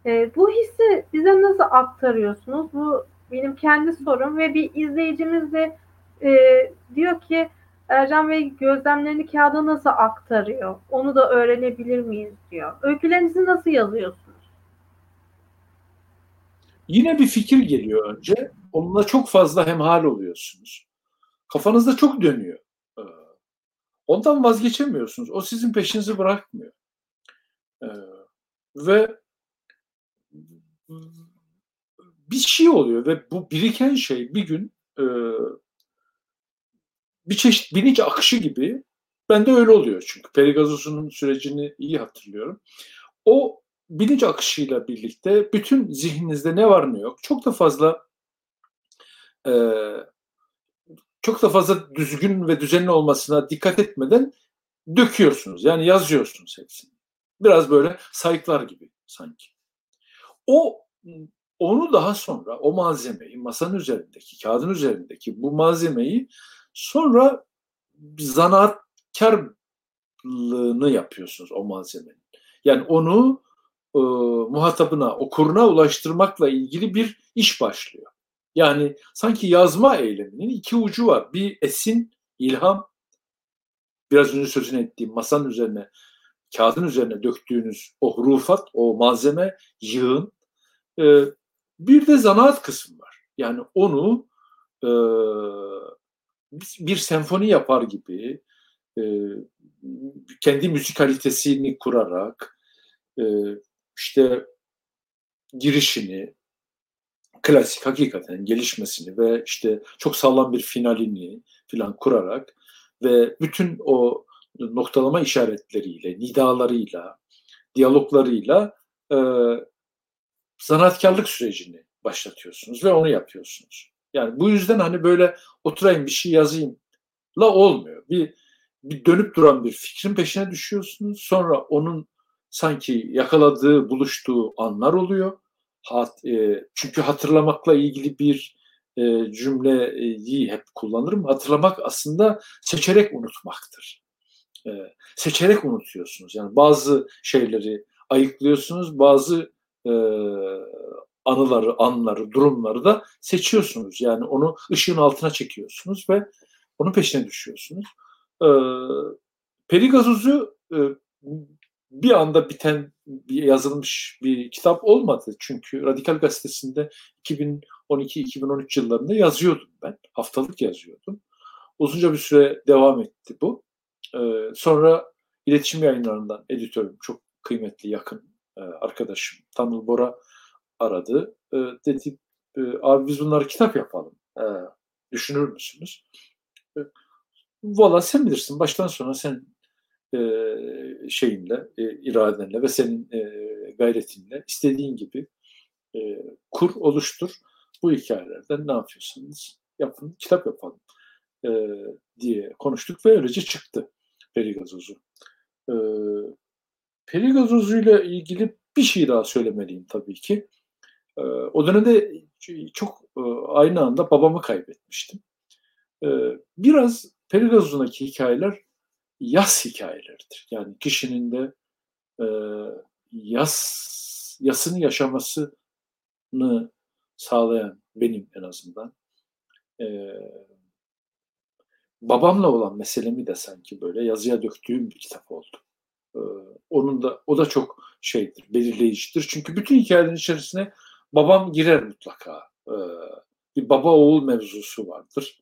E, bu hissi bize nasıl aktarıyorsunuz? Bu benim kendi sorum ve bir izleyicimiz de e, diyor ki Ercan Bey gözlemlerini kağıda nasıl aktarıyor? Onu da öğrenebilir miyiz diyor. Öykülerinizi nasıl yazıyorsunuz? Yine bir fikir geliyor önce. Onunla çok fazla hemhal oluyorsunuz. Kafanızda çok dönüyor. Ee, ondan vazgeçemiyorsunuz. O sizin peşinizi bırakmıyor. Ee, ve bir şey oluyor ve bu biriken şey bir gün e, bir çeşit bilinç akışı gibi ben de öyle oluyor çünkü Perigazos'un sürecini iyi hatırlıyorum. O bilinç akışıyla birlikte bütün zihninizde ne var ne yok çok da fazla e, çok da fazla düzgün ve düzenli olmasına dikkat etmeden döküyorsunuz. Yani yazıyorsunuz hepsini. Biraz böyle sayıklar gibi sanki. O onu daha sonra o malzemeyi masanın üzerindeki, kağıdın üzerindeki bu malzemeyi sonra zanaatkarlığını yapıyorsunuz o malzemenin. Yani onu e, muhatabına, okuruna ulaştırmakla ilgili bir iş başlıyor. Yani sanki yazma eyleminin iki ucu var. Bir esin, ilham, biraz önce sözünü ettiğim masanın üzerine, kağıdın üzerine döktüğünüz o hurufat, o malzeme, yığın. E, bir de zanaat kısmı var. Yani onu e, bir senfoni yapar gibi e, kendi müzikalitesini kurarak e, işte girişini, klasik hakikaten gelişmesini ve işte çok sağlam bir finalini filan kurarak ve bütün o noktalama işaretleriyle, nidalarıyla, diyaloglarıyla e, sanatkarlık sürecini başlatıyorsunuz ve onu yapıyorsunuz. Yani bu yüzden hani böyle oturayım bir şey yazayım la olmuyor. Bir, bir dönüp duran bir fikrin peşine düşüyorsunuz. Sonra onun sanki yakaladığı, buluştuğu anlar oluyor. Hat, e, çünkü hatırlamakla ilgili bir e, cümleyi hep kullanırım. Hatırlamak aslında seçerek unutmaktır. E, seçerek unutuyorsunuz. Yani bazı şeyleri ayıklıyorsunuz, bazı e, anıları, anları, durumları da seçiyorsunuz. Yani onu ışığın altına çekiyorsunuz ve onun peşine düşüyorsunuz. E, Perigazozu e, bir anda biten bir yazılmış bir kitap olmadı. Çünkü Radikal Gazetesi'nde 2012-2013 yıllarında yazıyordum ben. Haftalık yazıyordum. Uzunca bir süre devam etti bu. Ee, sonra iletişim yayınlarından editörüm, çok kıymetli, yakın e, arkadaşım Tanıl Bora aradı. E, dedi, e, abi biz bunları kitap yapalım. E, düşünür müsünüz? Valla sen bilirsin. Baştan sona sen e, şeyinle, e, iradenle ve senin e, gayretinle istediğin gibi e, kur, oluştur. Bu hikayelerden ne yapıyorsanız yapın, kitap yapalım e, diye konuştuk ve öylece çıktı Perigazozu. E, Perigazozu ile ilgili bir şey daha söylemeliyim tabii ki. E, o dönemde çok e, aynı anda babamı kaybetmiştim. E, biraz Perigazozu'ndaki hikayeler yas hikayeleridir. Yani kişinin de e, yas yasını yaşamasını sağlayan benim en azından. E, babamla olan meselemi de sanki böyle yazıya döktüğüm bir kitap oldu. E, onun da o da çok şeydir, belirleyicidir. Çünkü bütün hikayelerin içerisine babam girer mutlaka. E, bir baba oğul mevzusu vardır.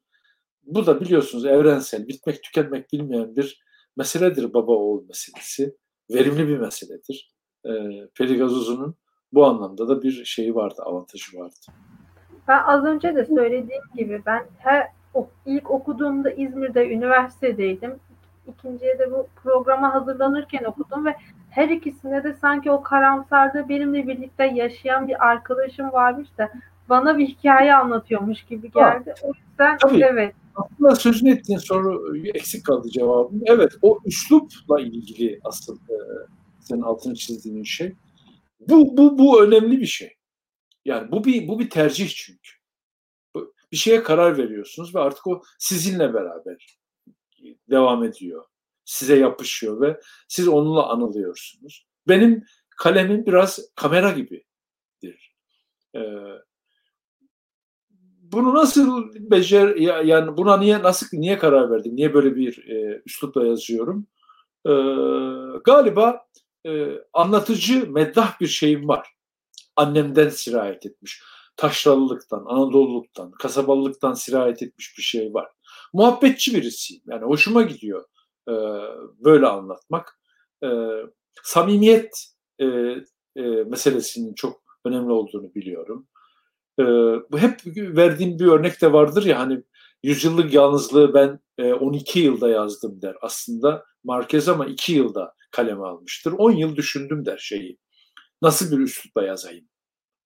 Bu da biliyorsunuz evrensel, bitmek tükenmek bilmeyen bir meseledir baba oğul meselesi. Verimli bir meseledir. E, Perigazozu'nun bu anlamda da bir şeyi vardı, avantajı vardı. Ben az önce de söylediğim gibi ben her ilk okuduğumda İzmir'de üniversitedeydim. İkinciye de bu programa hazırlanırken okudum ve her ikisinde de sanki o karamsarda benimle birlikte yaşayan bir arkadaşım varmış da bana bir hikaye anlatıyormuş gibi geldi. O yüzden Tabii. evet aslında sözünü ettiğin soru eksik kaldı cevabım. Evet o üslupla ilgili aslında e, senin altını çizdiğin şey. Bu, bu, bu önemli bir şey. Yani bu bir, bu bir tercih çünkü. Bir şeye karar veriyorsunuz ve artık o sizinle beraber devam ediyor. Size yapışıyor ve siz onunla anılıyorsunuz. Benim kalemim biraz kamera gibidir. Ee, bunu nasıl becer yani buna niye nasıl niye karar verdim? Niye böyle bir e, üslupla yazıyorum? E, galiba e, anlatıcı meddah bir şeyim var. Annemden sirayet etmiş. Taşralılıktan, Anadolu'luktan, kasabalılıktan sirayet etmiş bir şey var. Muhabbetçi birisiyim. Yani hoşuma gidiyor e, böyle anlatmak. E, samimiyet e, e, meselesinin çok önemli olduğunu biliyorum. E, bu hep verdiğim bir örnek de vardır ya hani yüzyıllık yalnızlığı ben e, 12 yılda yazdım der. Aslında Marquez ama 2 yılda kaleme almıştır. 10 yıl düşündüm der şeyi. Nasıl bir üslupla yazayım?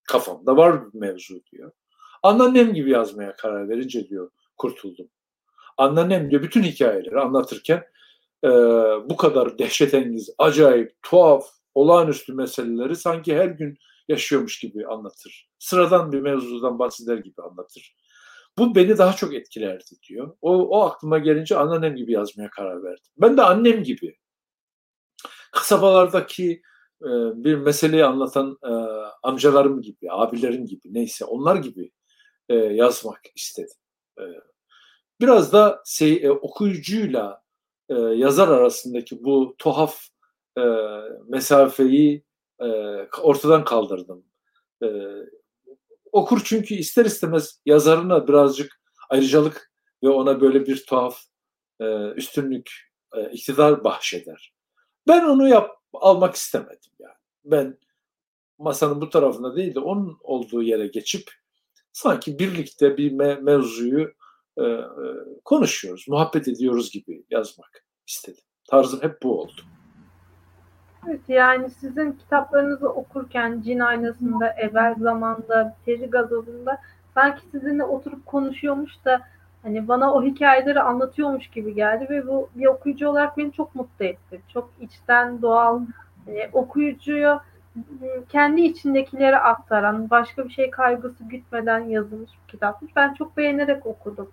Kafamda var bir mevzu diyor. Anneannem gibi yazmaya karar verince diyor kurtuldum. Anneannem diyor bütün hikayeleri anlatırken e, bu kadar dehşetengiz, acayip, tuhaf, olağanüstü meseleleri sanki her gün yaşıyormuş gibi anlatır. Sıradan bir mevzudan bahseder gibi anlatır. Bu beni daha çok etkilerdi diyor. O, o aklıma gelince anneannem gibi yazmaya karar verdim. Ben de annem gibi kasabalardaki e, bir meseleyi anlatan e, amcalarım gibi, abilerim gibi neyse onlar gibi e, yazmak istedim. E, biraz da şey, e, okuyucuyla e, yazar arasındaki bu tuhaf e, mesafeyi e, ortadan kaldırdım. E, okur çünkü ister istemez yazarına birazcık ayrıcalık ve ona böyle bir tuhaf e, üstünlük, e, iktidar bahşeder. Ben onu yap almak istemedim yani. Ben masanın bu tarafında değil de onun olduğu yere geçip sanki birlikte bir me- mevzuyu e, e, konuşuyoruz, muhabbet ediyoruz gibi yazmak istedim. Tarzım hep bu oldu. Evet yani sizin kitaplarınızı okurken Cin Aynası'nda, Evvel Zaman'da, Peri Gazoz'unda sanki sizinle oturup konuşuyormuş da hani bana o hikayeleri anlatıyormuş gibi geldi ve bu bir okuyucu olarak beni çok mutlu etti. Çok içten, doğal, hani okuyucuya kendi içindekileri aktaran, başka bir şey kaygısı gütmeden yazılmış bir kitapmış. Ben çok beğenerek okudum.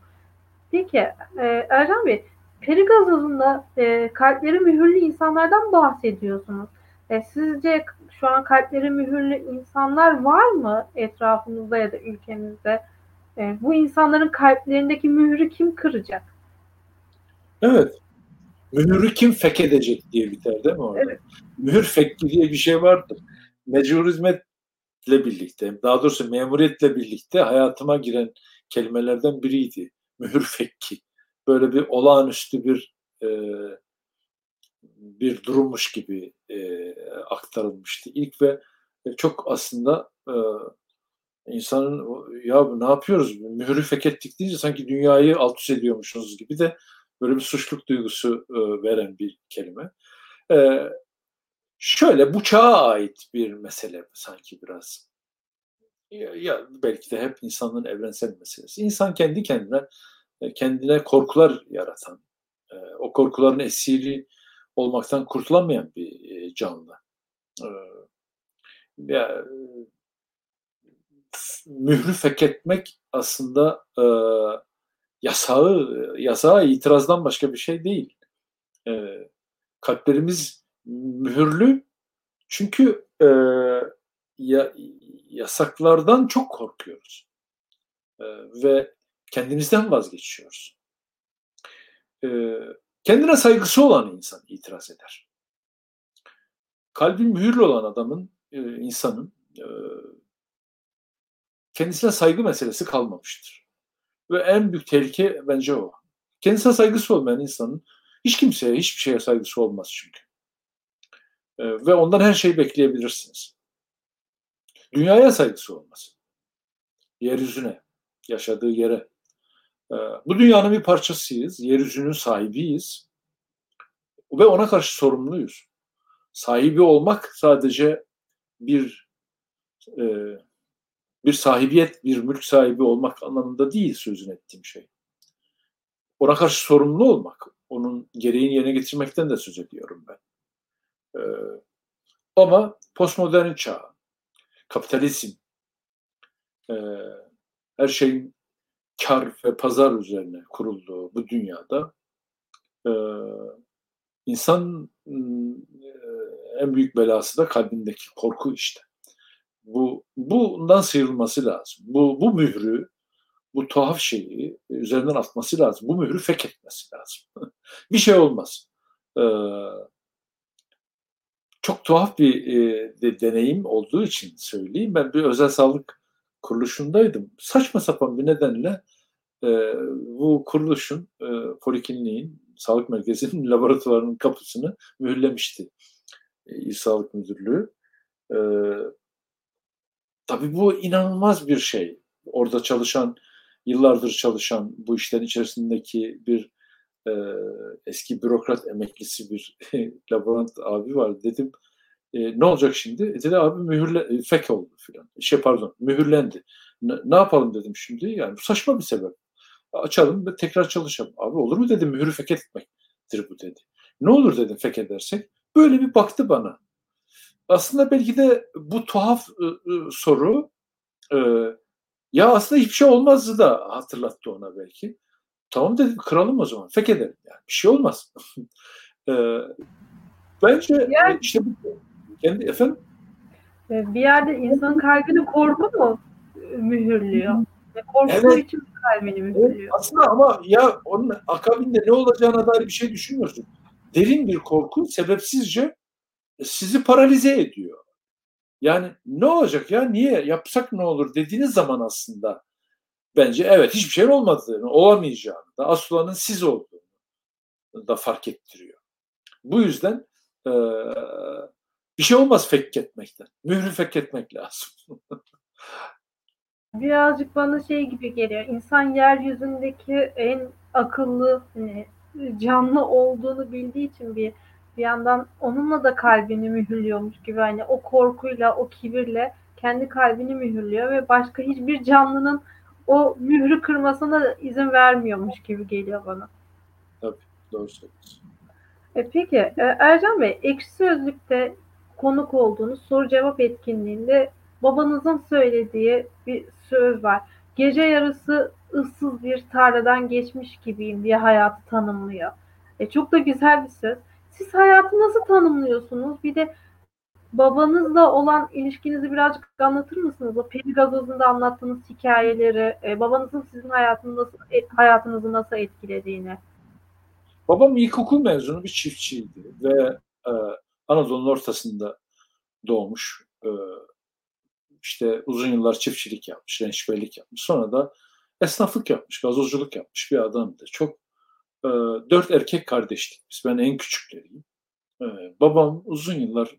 Peki e, Ercan Bey, peri gazozunda e, kalpleri mühürlü insanlardan bahsediyorsunuz. E, sizce şu an kalpleri mühürlü insanlar var mı etrafımızda ya da ülkemizde? E, bu insanların kalplerindeki mührü kim kıracak? Evet. Mühürü kim fekedecek diye biter değil mi orada? Evet. Mühür fekki diye bir şey vardır. Mecbur hizmetle birlikte, daha doğrusu memuriyetle birlikte hayatıma giren kelimelerden biriydi. Mühür fekki böyle bir olağanüstü bir e, bir durummuş gibi e, aktarılmıştı. İlk ve çok aslında e, insanın ya ne yapıyoruz mührü fekettik deyince sanki dünyayı alt üst ediyormuşuz gibi de böyle bir suçluk duygusu e, veren bir kelime. E, şöyle bu çağa ait bir mesele sanki biraz. Ya, ya belki de hep insanın evrensel meselesi. İnsan kendi kendine e, kendine korkular yaratan, e, o korkuların esiri olmaktan kurtulamayan bir e, canlı. Mührü feketmek aslında e, yasağı yasağa itirazdan başka bir şey değil. E, kalplerimiz mühürlü çünkü e, ya, yasaklardan çok korkuyoruz e, ve kendimizden vazgeçiyoruz. Ee, kendine saygısı olan insan itiraz eder. Kalbi mühürlü olan adamın, e, insanın e, kendisine saygı meselesi kalmamıştır. Ve en büyük tehlike bence o. Kendisine saygısı olmayan insanın hiç kimseye, hiçbir şeye saygısı olmaz çünkü. E, ve ondan her şeyi bekleyebilirsiniz. Dünyaya saygısı olmaz. Yeryüzüne, yaşadığı yere, bu dünyanın bir parçasıyız, yeryüzünün sahibiyiz ve ona karşı sorumluyuz. Sahibi olmak sadece bir e, bir sahibiyet, bir mülk sahibi olmak anlamında değil sözün ettiğim şey. Ona karşı sorumlu olmak, onun gereğini yerine getirmekten de söz ediyorum ben. Ee, ama postmodern çağ, kapitalizm, e, her şeyin kar ve pazar üzerine kurulduğu bu dünyada e, insan e, en büyük belası da kalbindeki korku işte. Bu bundan sıyrılması lazım. Bu bu mührü, bu tuhaf şeyi üzerinden atması lazım. Bu mührü feketmesi lazım. bir şey olmaz. Ee, çok tuhaf bir e, de, deneyim olduğu için söyleyeyim. Ben bir özel sağlık kuruluşundaydım. Saçma sapan bir nedenle e, bu kuruluşun, e, polikliniğin Sağlık Merkezi'nin laboratuvarının kapısını mühürlemişti e, İl Sağlık Müdürlüğü. E, tabii bu inanılmaz bir şey. Orada çalışan, yıllardır çalışan bu işlerin içerisindeki bir e, eski bürokrat emeklisi bir laborant abi var. Dedim e, ne olacak şimdi? E, dedi abi mühürle, e, fek oldu filan. Şey pardon mühürlendi. Ne, ne yapalım dedim şimdi. Yani bu saçma bir sebep. Açalım ve tekrar çalışalım. Abi olur mu dedim mühürü fek etmektir bu dedi. Ne olur dedim fek edersek. Böyle bir baktı bana. Aslında belki de bu tuhaf e, e, soru e, ya aslında hiçbir şey olmazdı da hatırlattı ona belki. Tamam dedim kıralım o zaman. Fek edelim yani. Bir şey olmaz. e, bence yani, işte bu kendi efendim bir yerde insanın kalbini korku mu mühürlüyor? Korku evet. için kalbini mühürlüyor. Evet, aslında ama ya onun akabinde ne olacağına dair bir şey düşünmüyorsun. Derin bir korku sebepsizce sizi paralize ediyor. Yani ne olacak ya niye yapsak ne olur dediğiniz zaman aslında bence evet hiçbir şey olmadığını, olamayacağını da asıl olanın siz olduğunu da fark ettiriyor. Bu yüzden e, bir şey olmaz fek etmekten. Mührü fek etmek lazım. Birazcık bana şey gibi geliyor. İnsan yeryüzündeki en akıllı hani canlı olduğunu bildiği için bir bir yandan onunla da kalbini mühürlüyormuş gibi hani o korkuyla o kibirle kendi kalbini mühürlüyor ve başka hiçbir canlının o mührü kırmasına izin vermiyormuş gibi geliyor bana. Tabii doğru söylüyorsun. E peki e, Ercan Bey ekşi sözlükte konuk olduğunuz soru cevap etkinliğinde babanızın söylediği bir söz var. Gece yarısı ıssız bir tarladan geçmiş gibiyim diye hayatı tanımlıyor. E çok da güzel bir söz. Siz hayatı nasıl tanımlıyorsunuz? Bir de babanızla olan ilişkinizi birazcık anlatır mısınız? O peri gazozunda anlattığınız hikayeleri, e, babanızın sizin hayatınızı nasıl, e, hayatınızı nasıl etkilediğini. Babam ilkokul mezunu bir çiftçiydi ve e, Anadolu'nun ortasında doğmuş. E, işte uzun yıllar çiftçilik yapmış, rençberlik yapmış. Sonra da esnaflık yapmış, gazozculuk yapmış bir adamdı. Çok e, dört erkek kardeştik biz. Ben en küçükleriyim. E, babam uzun yıllar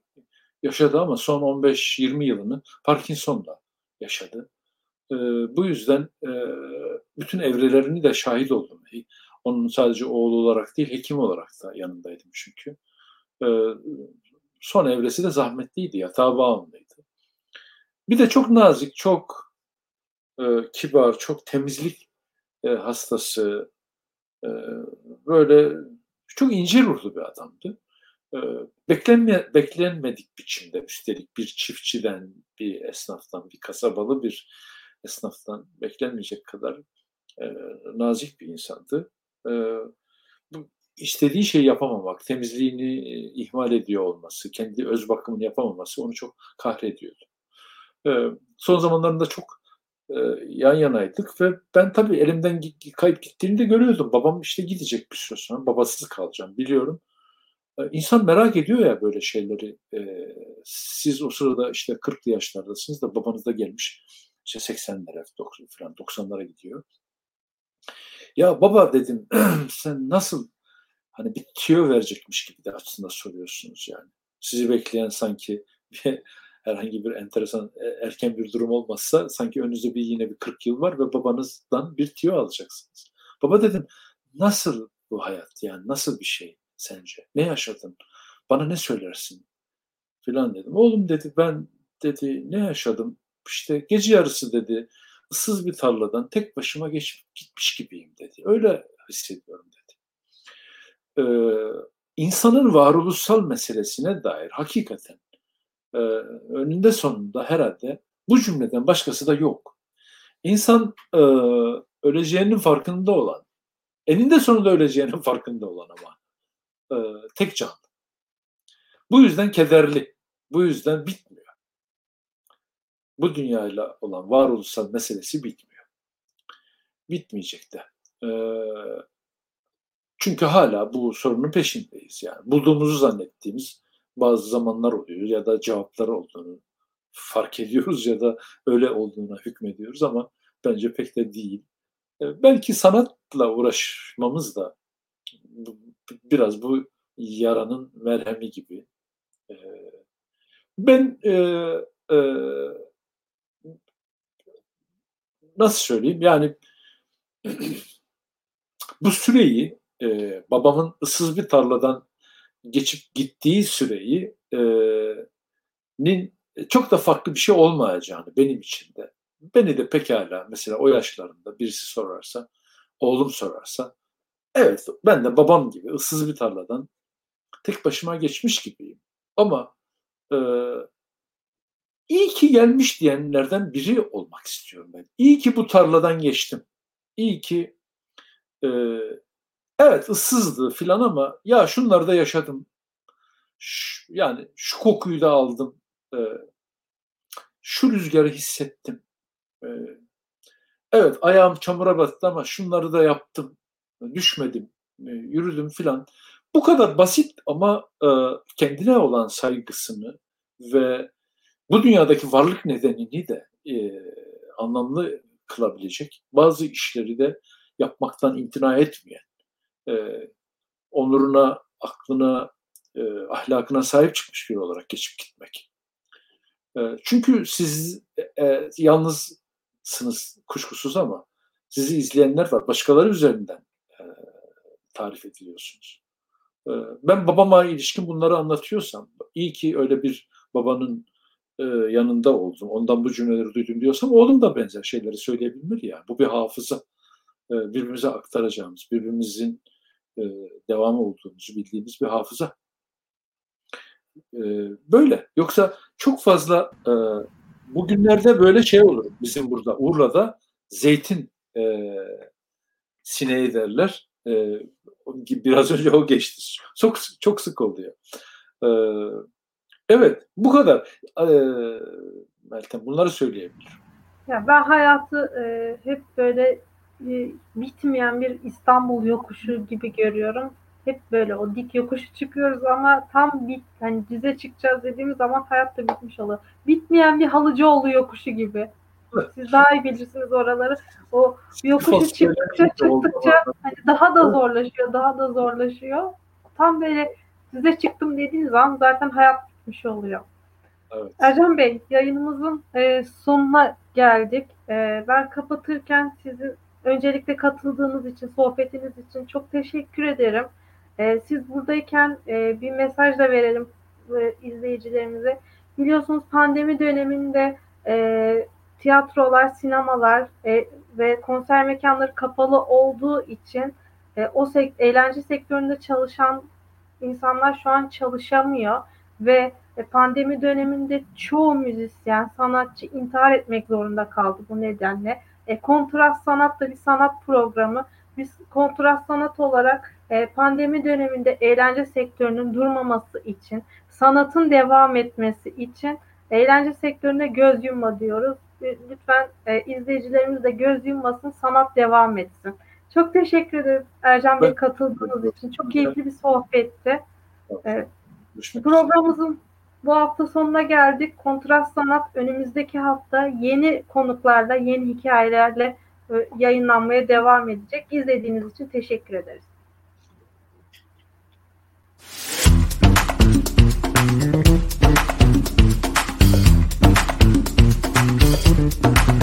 yaşadı ama son 15-20 yılını Parkinson'da yaşadı. E, bu yüzden e, bütün evrelerini de şahit oldum. Onun sadece oğlu olarak değil, hekim olarak da yanındaydım çünkü. E, son evresi de zahmetliydi, yatağa bağımlıydı. Bir de çok nazik, çok e, kibar, çok temizlik e, hastası, e, böyle çok ince ruhlu bir adamdı. E, beklenme, beklenmedik biçimde üstelik bir çiftçiden, bir esnaftan, bir kasabalı bir esnaftan beklenmeyecek kadar e, nazik bir insandı. E, bu istediği şeyi yapamamak, temizliğini e, ihmal ediyor olması, kendi öz bakımını yapamaması onu çok kahrediyordu. E, son zamanlarında çok e, yan yanaydık ve ben tabii elimden kayıp gittiğini de görüyordum. Babam işte gidecek bir süre sonra, babasız kalacağım biliyorum. İnsan merak ediyor ya böyle şeyleri. Siz o sırada işte 40'lı yaşlardasınız da babanız da gelmiş işte 80'lere 90 falan 90'lara gidiyor. Ya baba dedim sen nasıl hani bir tüyo verecekmiş gibi de aslında soruyorsunuz yani. Sizi bekleyen sanki bir, herhangi bir enteresan e, erken bir durum olmazsa sanki önünüzde bir yine bir 40 yıl var ve babanızdan bir tüyo alacaksınız. Baba dedim nasıl bu hayat yani nasıl bir şey sence? Ne yaşadın? Bana ne söylersin? Filan dedim. Oğlum dedi ben dedi ne yaşadım? İşte gece yarısı dedi ıssız bir tarladan tek başıma geçip gitmiş gibiyim dedi. Öyle hissediyorum dedi. Ee, insanın varoluşsal meselesine dair hakikaten e, önünde sonunda herhalde bu cümleden başkası da yok. İnsan e, öleceğinin farkında olan, eninde sonunda öleceğinin farkında olan ama e, tek canlı. Bu yüzden kederli, bu yüzden bitmiyor. Bu dünyayla olan varoluşsal meselesi bitmiyor. Bitmeyecek de. E, çünkü hala bu sorunun peşindeyiz. Yani bulduğumuzu zannettiğimiz bazı zamanlar oluyor ya da cevaplar olduğunu fark ediyoruz ya da öyle olduğuna hükmediyoruz ama bence pek de değil. E, belki sanatla uğraşmamız da biraz bu yaranın merhemi gibi. E, ben e, nasıl söyleyeyim yani bu süreyi e, babamın ıssız bir tarladan geçip gittiği süreyi e, nin çok da farklı bir şey olmayacağını benim için de beni de pekala mesela o yaşlarında birisi sorarsa oğlum sorarsa evet ben de babam gibi ıssız bir tarladan tek başıma geçmiş gibiyim ama e, iyi ki gelmiş diyenlerden biri olmak istiyorum ben. İyi ki bu tarladan geçtim. İyi ki e, evet ıssızdı filan ama ya şunları da yaşadım. Şu, yani şu kokuyu da aldım. E, şu rüzgarı hissettim. E, evet ayağım çamura battı ama şunları da yaptım. Düşmedim. E, yürüdüm filan. Bu kadar basit ama e, kendine olan saygısını ve bu dünyadaki varlık nedenini de e, anlamlı kılabilecek bazı işleri de yapmaktan imtina etmeyen, e, onuruna, aklına, e, ahlakına sahip çıkmış biri olarak geçip gitmek. E, çünkü siz e, yalnızsınız kuşkusuz ama sizi izleyenler var. Başkaları üzerinden e, tarif ediliyorsunuz. E, ben babama ilişkin bunları anlatıyorsam, iyi ki öyle bir babanın e, yanında oldum. Ondan bu cümleleri duydum diyorsam oğlum da benzer şeyleri söyleyebilir ya. Bu bir hafıza. E, birbirimize aktaracağımız, birbirimizin e, devamı olduğumuzu bildiğimiz bir hafıza. E, böyle. Yoksa çok fazla bugünlerde böyle şey olur. Bizim burada Urla'da zeytin sineği derler. Biraz önce o geçti. Çok çok sık oluyor. Evet, bu kadar. Meltem, bunları söyleyebilirim. Ya ben hayatı e, hep böyle bitmeyen bir İstanbul yokuşu gibi görüyorum. Hep böyle o dik yokuşu çıkıyoruz ama tam bit, hani dize çıkacağız dediğimiz zaman hayat da bitmiş oluyor. Bitmeyen bir Halıcıoğlu yokuşu gibi. Siz daha iyi bilirsiniz oraları. O yokuşu çıktıkça çıktıkça hani daha da zorlaşıyor, daha da zorlaşıyor. Tam böyle size çıktım dediğiniz zaman zaten hayat bitmiş oluyor. Evet. Ercan Bey, yayınımızın e, sonuna geldik. E, ben kapatırken sizi öncelikle katıldığınız için, sohbetiniz için çok teşekkür ederim. E, siz buradayken e, bir mesaj da verelim e, izleyicilerimize. Biliyorsunuz pandemi döneminde e, tiyatrolar, sinemalar e, ve konser mekanları kapalı olduğu için e, o sek eğlence sektöründe çalışan insanlar şu an çalışamıyor ve e, pandemi döneminde çoğu müzisyen, sanatçı intihar etmek zorunda kaldı bu nedenle. E, kontrast sanat da bir sanat programı. Biz kontrast sanat olarak e, pandemi döneminde eğlence sektörünün durmaması için, sanatın devam etmesi için eğlence sektörüne göz yumma diyoruz. Lütfen e, izleyicilerimiz de göz yummasın, sanat devam etsin. Çok teşekkür ederim Ercan Bey katıldığınız için. Çok keyifli bir sohbetti. Evet. Programımızın bu hafta sonuna geldik. Kontrast Sanat önümüzdeki hafta yeni konuklarla, yeni hikayelerle e, yayınlanmaya devam edecek. İzlediğiniz için teşekkür ederiz. Thank you.